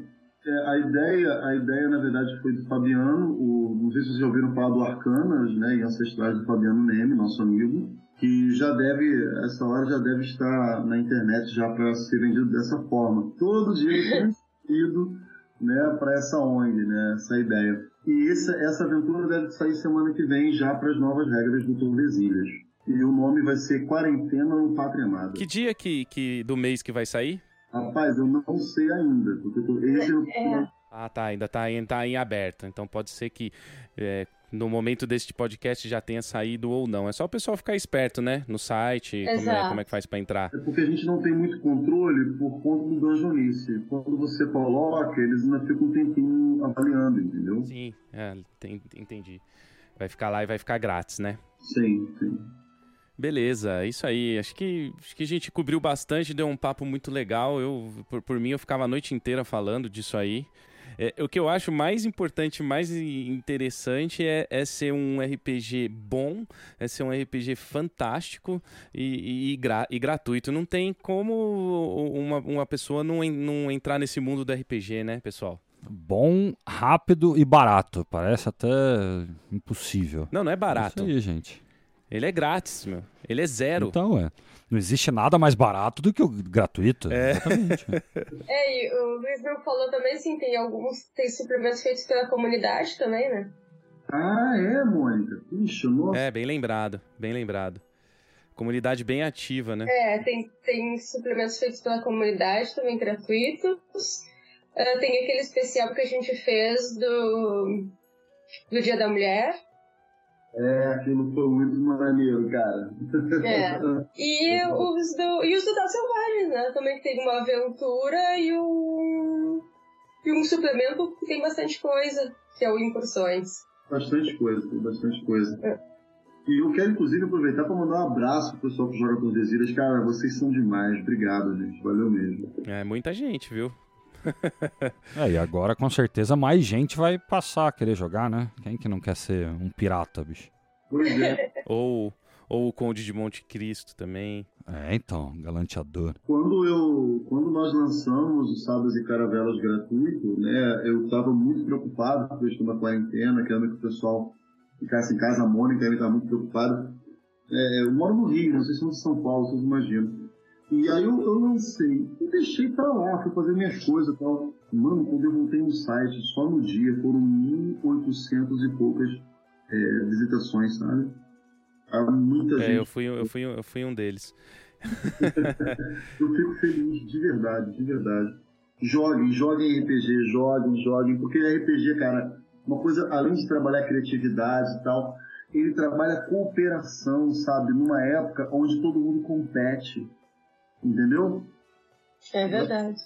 É, a ideia, a ideia na verdade foi do Fabiano, o, não sei se vocês já ouviram falar do Arcanas, né, e Ancestrais do Fabiano Neme, nosso amigo, que já deve, essa hora já deve estar na internet já para ser vendido dessa forma. Todo dia transferido né, para essa ONG, né, essa ideia. E essa, essa aventura deve sair semana que vem já para as novas regras do Tordesilhas. E o nome vai ser Quarentena no Pátria Amada. Que dia que, que, do mês que vai sair? Rapaz, eu não sei ainda. Porque esse é, é. Ah, tá, ainda tá, tá em aberto. Então pode ser que é, no momento deste podcast já tenha saído ou não. É só o pessoal ficar esperto, né? No site, como é, como é, que faz para entrar. É porque a gente não tem muito controle por conta do Dungeonice. Quando você coloca, eles ainda ficam um tempinho avaliando, entendeu? Sim, é, tem, entendi. Vai ficar lá e vai ficar grátis, né? Sim, sim. Beleza, isso aí. Acho que, acho que a gente cobriu bastante, deu um papo muito legal. Eu, por, por mim, eu ficava a noite inteira falando disso aí. É, o que eu acho mais importante, mais interessante é, é, ser um RPG bom, é ser um RPG fantástico e, e, gra, e gratuito. Não tem como uma, uma pessoa não, não entrar nesse mundo do RPG, né, pessoal? Bom, rápido e barato. Parece até impossível. Não, não é barato. É isso aí, gente. Ele é grátis, meu. Ele é zero. Então, é. Não existe nada mais barato do que o gratuito. É. Exatamente. é, e o Luiz não falou também, assim, tem alguns, tem suplementos feitos pela comunidade também, né? Ah, é, Mônica? Puxa, nossa. É, bem lembrado, bem lembrado. Comunidade bem ativa, né? É, tem, tem suplementos feitos pela comunidade também gratuitos. Uh, tem aquele especial que a gente fez do, do Dia da Mulher, é, aquilo foi muito maneiro, cara. É. E os do, e os do Dal Selvagem, né? Também tem uma aventura e um, e um suplemento que tem bastante coisa, que é o Incursões. Bastante coisa, tem bastante coisa. É. E eu quero, inclusive, aproveitar para mandar um abraço pro pessoal que joga Tordesilhas. Cara, vocês são demais. Obrigado, gente. Valeu mesmo. É, muita gente, viu? é, e agora com certeza mais gente vai passar a querer jogar, né? Quem que não quer ser um pirata, bicho? Pois é. ou, Ou o Conde de Monte Cristo também. É, então, galanteador. Quando eu, quando nós lançamos o Sábados e Caravelas gratuito, né, eu estava muito preocupado com a questão da quarentena, querendo que o pessoal ficasse em casa. A Mônica também estava muito preocupada. É, eu moro no Rio, não sei se são de São Paulo, vocês imaginam. E aí eu, eu lancei e deixei pra lá, fui fazer minhas coisas e tal. Mano, quando eu voltei no site, só no dia foram 1.800 e poucas é, visitações, sabe? Há muita É, gente. eu fui, eu fui, eu fui um deles. Eu fico feliz, de verdade, de verdade. Joguem, joguem RPG, joguem, joguem, porque RPG, cara, uma coisa, além de trabalhar criatividade e tal, ele trabalha cooperação, sabe? Numa época onde todo mundo compete. Entendeu? É verdade.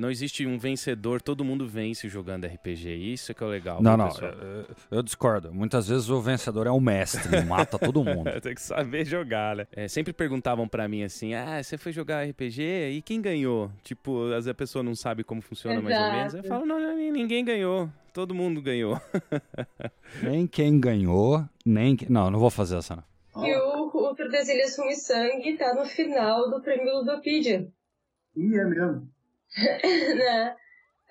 Não existe um vencedor, todo mundo vence jogando RPG. Isso é que é o legal. Não, não, eu, eu discordo. Muitas vezes o vencedor é o mestre, mata todo mundo. Tem que saber jogar, né? É, sempre perguntavam pra mim assim: ah, você foi jogar RPG e quem ganhou? Tipo, às vezes a pessoa não sabe como funciona mais ou Exato. menos. Eu falo: não, não, ninguém ganhou. Todo mundo ganhou. Nem quem ganhou, nem quem... Não, não vou fazer essa não. E o, o Tordesilhas Ruim Sangue tá no final do prêmio Ludopedia. E é mesmo. né?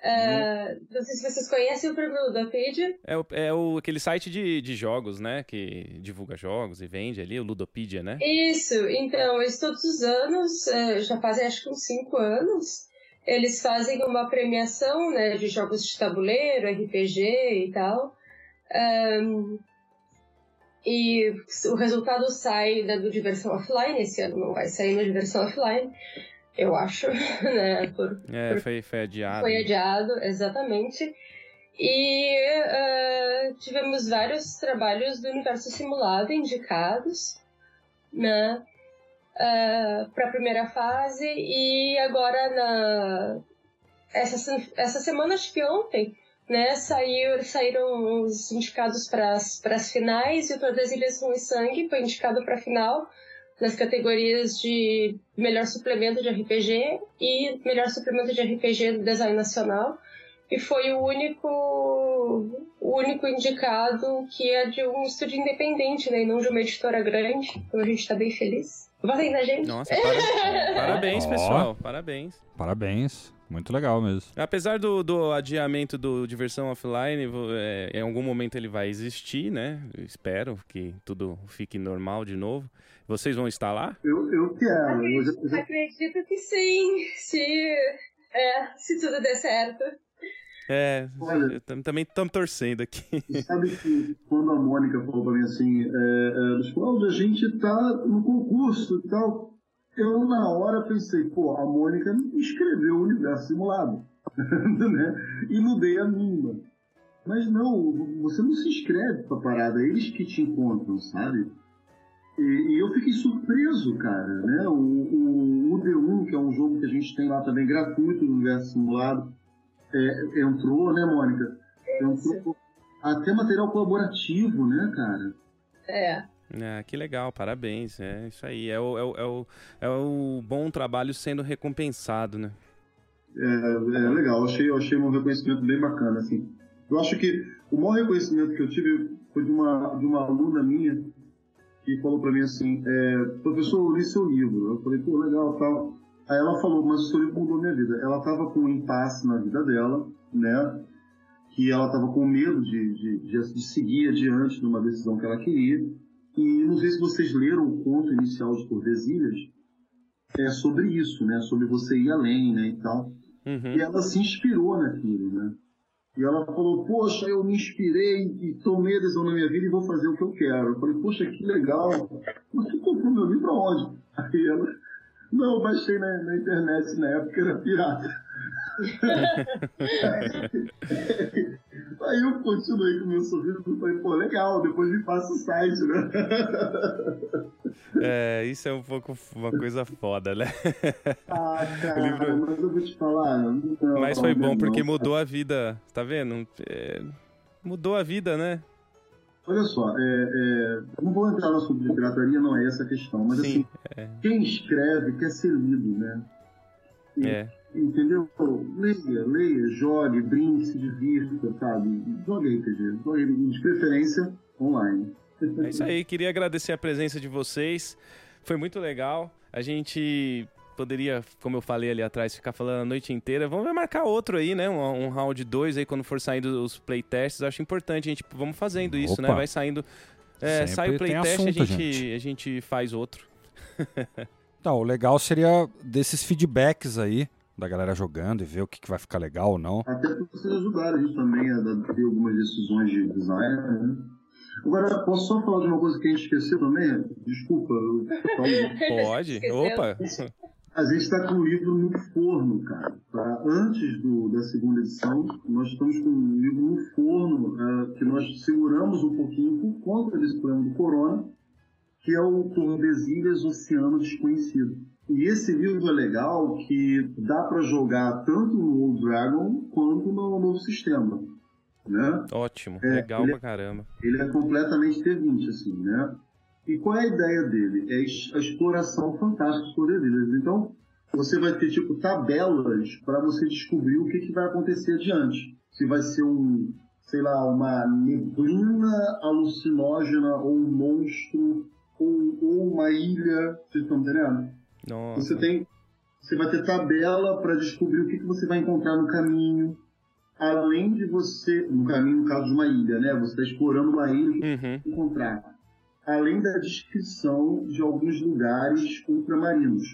Ah, não sei se vocês conhecem o prêmio Ludopedia. É, o, é o, aquele site de, de jogos, né? Que divulga jogos e vende ali, o Ludopedia, né? Isso, então, eles todos os anos, eh, já fazem acho que uns cinco anos, eles fazem uma premiação né, de jogos de tabuleiro, RPG e tal. Ahn, e o resultado sai da, do Diversão Offline, esse ano não vai sair no Diversão Offline, eu acho, né? Por, É, foi, foi adiado. foi adiado, exatamente. E ah, tivemos vários trabalhos do universo simulado indicados, né? para a primeira fase e agora na essa, essa semana acho que ontem né saiu, saíram os indicados para as finais e o Tordesilhas com Sangue foi indicado para a final nas categorias de melhor suplemento de RPG e melhor suplemento de RPG do design nacional e foi o único o único indicado que é de um estúdio independente, né, e não de uma editora grande. Então a gente tá bem feliz. Votem na gente. Nossa, para- parabéns, Ó. pessoal. Parabéns. Parabéns, muito legal mesmo. Apesar do, do adiamento do Diversão Offline, é, em algum momento ele vai existir, né? Eu espero que tudo fique normal de novo. Vocês vão estar lá? Eu, eu quero. Acredito, acredito que sim, se, é, se tudo der certo. É, Olha. também estamos torcendo aqui. Sabe que quando a Mônica falou pra mim assim, é, é, a gente tá no concurso e tal, eu na hora pensei, pô, a Mônica escreveu o universo simulado, né? E não dei a mínima. Mas não, você não se inscreve pra parada, é eles que te encontram, sabe? E, e eu fiquei surpreso, cara, né? O, o, o D1, que é um jogo que a gente tem lá também gratuito no universo simulado, é, entrou, né, Mônica? Entrou até material colaborativo, né, cara? É, Ah, que legal, parabéns. É isso aí. É o, é, o, é, o, é o bom trabalho sendo recompensado, né? É, é legal, eu achei, eu achei um reconhecimento bem bacana, assim. Eu acho que o maior reconhecimento que eu tive foi de uma, de uma aluna minha que falou pra mim assim, é, professor, eu li seu livro. Eu falei, pô, legal, tal. Aí ela falou, mas o seu livro mudou minha vida. Ela tava com um impasse na vida dela, né? Que ela tava com medo de, de, de, de seguir adiante numa decisão que ela queria. E não sei se vocês leram o conto inicial de Tordesilhas, é sobre isso, né? Sobre você ir além, né, e tal. Uhum. E ela se inspirou naquilo, né? E ela falou, poxa, eu me inspirei e tomei a decisão na minha vida e vou fazer o que eu quero. Eu falei, poxa, que legal. Mas tu comprou meu livro aonde? Aí ela, não, eu baixei na, na internet, na época era pirata. Aí eu continuei com o meu sorriso e falei, pô, legal, depois me passa o site, né? É, isso é um pouco uma coisa foda, né? Ah, cara, livro- mas eu vou te falar. Não, Mas foi bom porque não. mudou a vida, tá vendo? É, mudou a vida, né? Olha só, é, é, não vou entrar no assunto de pirataria, não é essa a questão, mas Sim, assim, quem escreve quer ser lido, né? é. Entendeu? Leia, leia, jogue, brinque, se divirta, sabe? Jogue RPG, jogue de preferência online. É isso aí, queria agradecer a presença de vocês. Foi muito legal. A gente poderia, como eu falei ali atrás, ficar falando a noite inteira. Vamos marcar outro aí, né? Um, um round 2 aí quando for saindo os playtests. Acho importante a gente vamos fazendo isso, né? Vai saindo. É, sai o playtest a, gente, gente. a gente faz outro. Então, o legal seria desses feedbacks aí da galera jogando e ver o que, que vai ficar legal ou não. Até para vocês ajudarem a gente também a ter algumas decisões de design, né? Agora, posso só falar de uma coisa que a gente esqueceu também? Desculpa, eu Pode? Esqueceu. Opa! A gente está com o livro no forno, cara. Tá? Antes do, da segunda edição, nós estamos com o livro no forno, eh, que nós seguramos um pouquinho por conta desse problema do corona, que é o Tordesilhas Oceano Desconhecido. E esse livro é legal que dá para jogar tanto no Old Dragon quanto no novo sistema. Né? Ótimo, É, legal ele- pra caramba. Ele é completamente T20, assim, né? E qual é a ideia dele? É a exploração fantástica dos Tordesilhas. Então, você vai ter, tipo, tabelas para você descobrir o que, que vai acontecer adiante. Se vai ser um, sei lá, uma neblina alucinógena, ou um monstro, ou, ou uma ilha. Vocês estão entendendo? Nossa. Você tem, você vai ter tabela para descobrir o que, que você vai encontrar no caminho. Além de você, no caminho no caso de uma ilha, né? Você está explorando uma ilha, que Uhum. vai encontrar. Além da descrição de alguns lugares ultramarinos,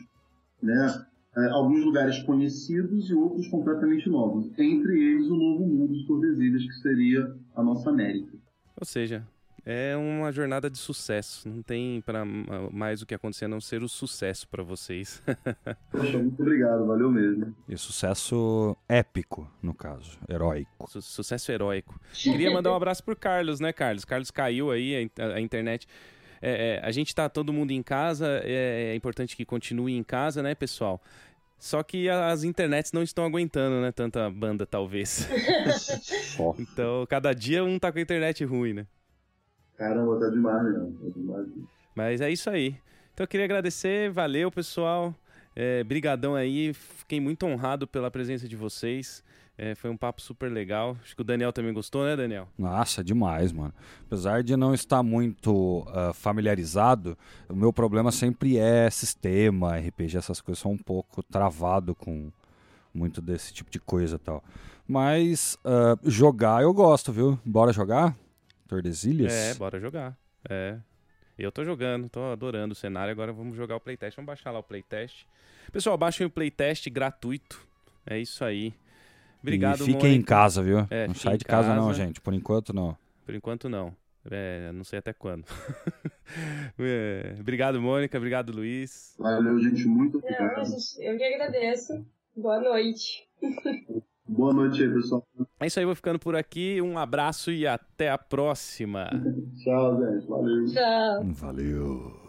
né? É, alguns lugares conhecidos e outros completamente novos. Entre eles o novo mundo de Tordesilhas, que seria a nossa América. Ou seja, é uma jornada de sucesso. Não tem para mais o que acontecer a não ser o sucesso pra vocês. Poxa, muito obrigado, valeu mesmo. E sucesso épico, no caso, heróico. Su- sucesso heróico. Queria mandar um abraço pro Carlos, né, Carlos? Carlos caiu aí, a a, internet. É, é, a gente tá todo mundo em casa, é, é importante que continue em casa, né, pessoal? Só que as internets não estão aguentando, né? Tanta banda, talvez. Então, cada dia um tá com a internet ruim, né? Caramba, tá demais, né? Tá demais. Mas é isso aí. Então eu queria agradecer, valeu pessoal. É, brigadão aí, fiquei muito honrado pela presença de vocês. É, foi um papo super legal. Acho que o Daniel também gostou, né, Daniel? Nossa, demais, mano. Apesar de não estar muito ah, familiarizado, o meu problema sempre é sistema, RPG, essas coisas. Sou um pouco travado com muito desse tipo de coisa e tal. Mas ah, jogar eu gosto, viu? Bora jogar? Tordesilhas? É, bora jogar. É. Eu tô jogando, tô adorando o cenário. Agora vamos jogar o playtest. Vamos baixar lá o playtest. Pessoal, baixem o playtest gratuito. É isso aí. Obrigado, e fiquem em Mônica. casa, viu? É, não sai em de casa, não, casa. gente. Por enquanto, não. Por enquanto, não. É, não sei até quando. É, obrigado, Mônica. Obrigado, Luiz. Valeu, gente, muito Não, obrigado. gente- eu que agradeço. Boa noite. Boa noite aí, pessoal. É isso aí, vou ficando por aqui. Um abraço e até a próxima. Tchau, gente. Valeu. Tchau. Valeu.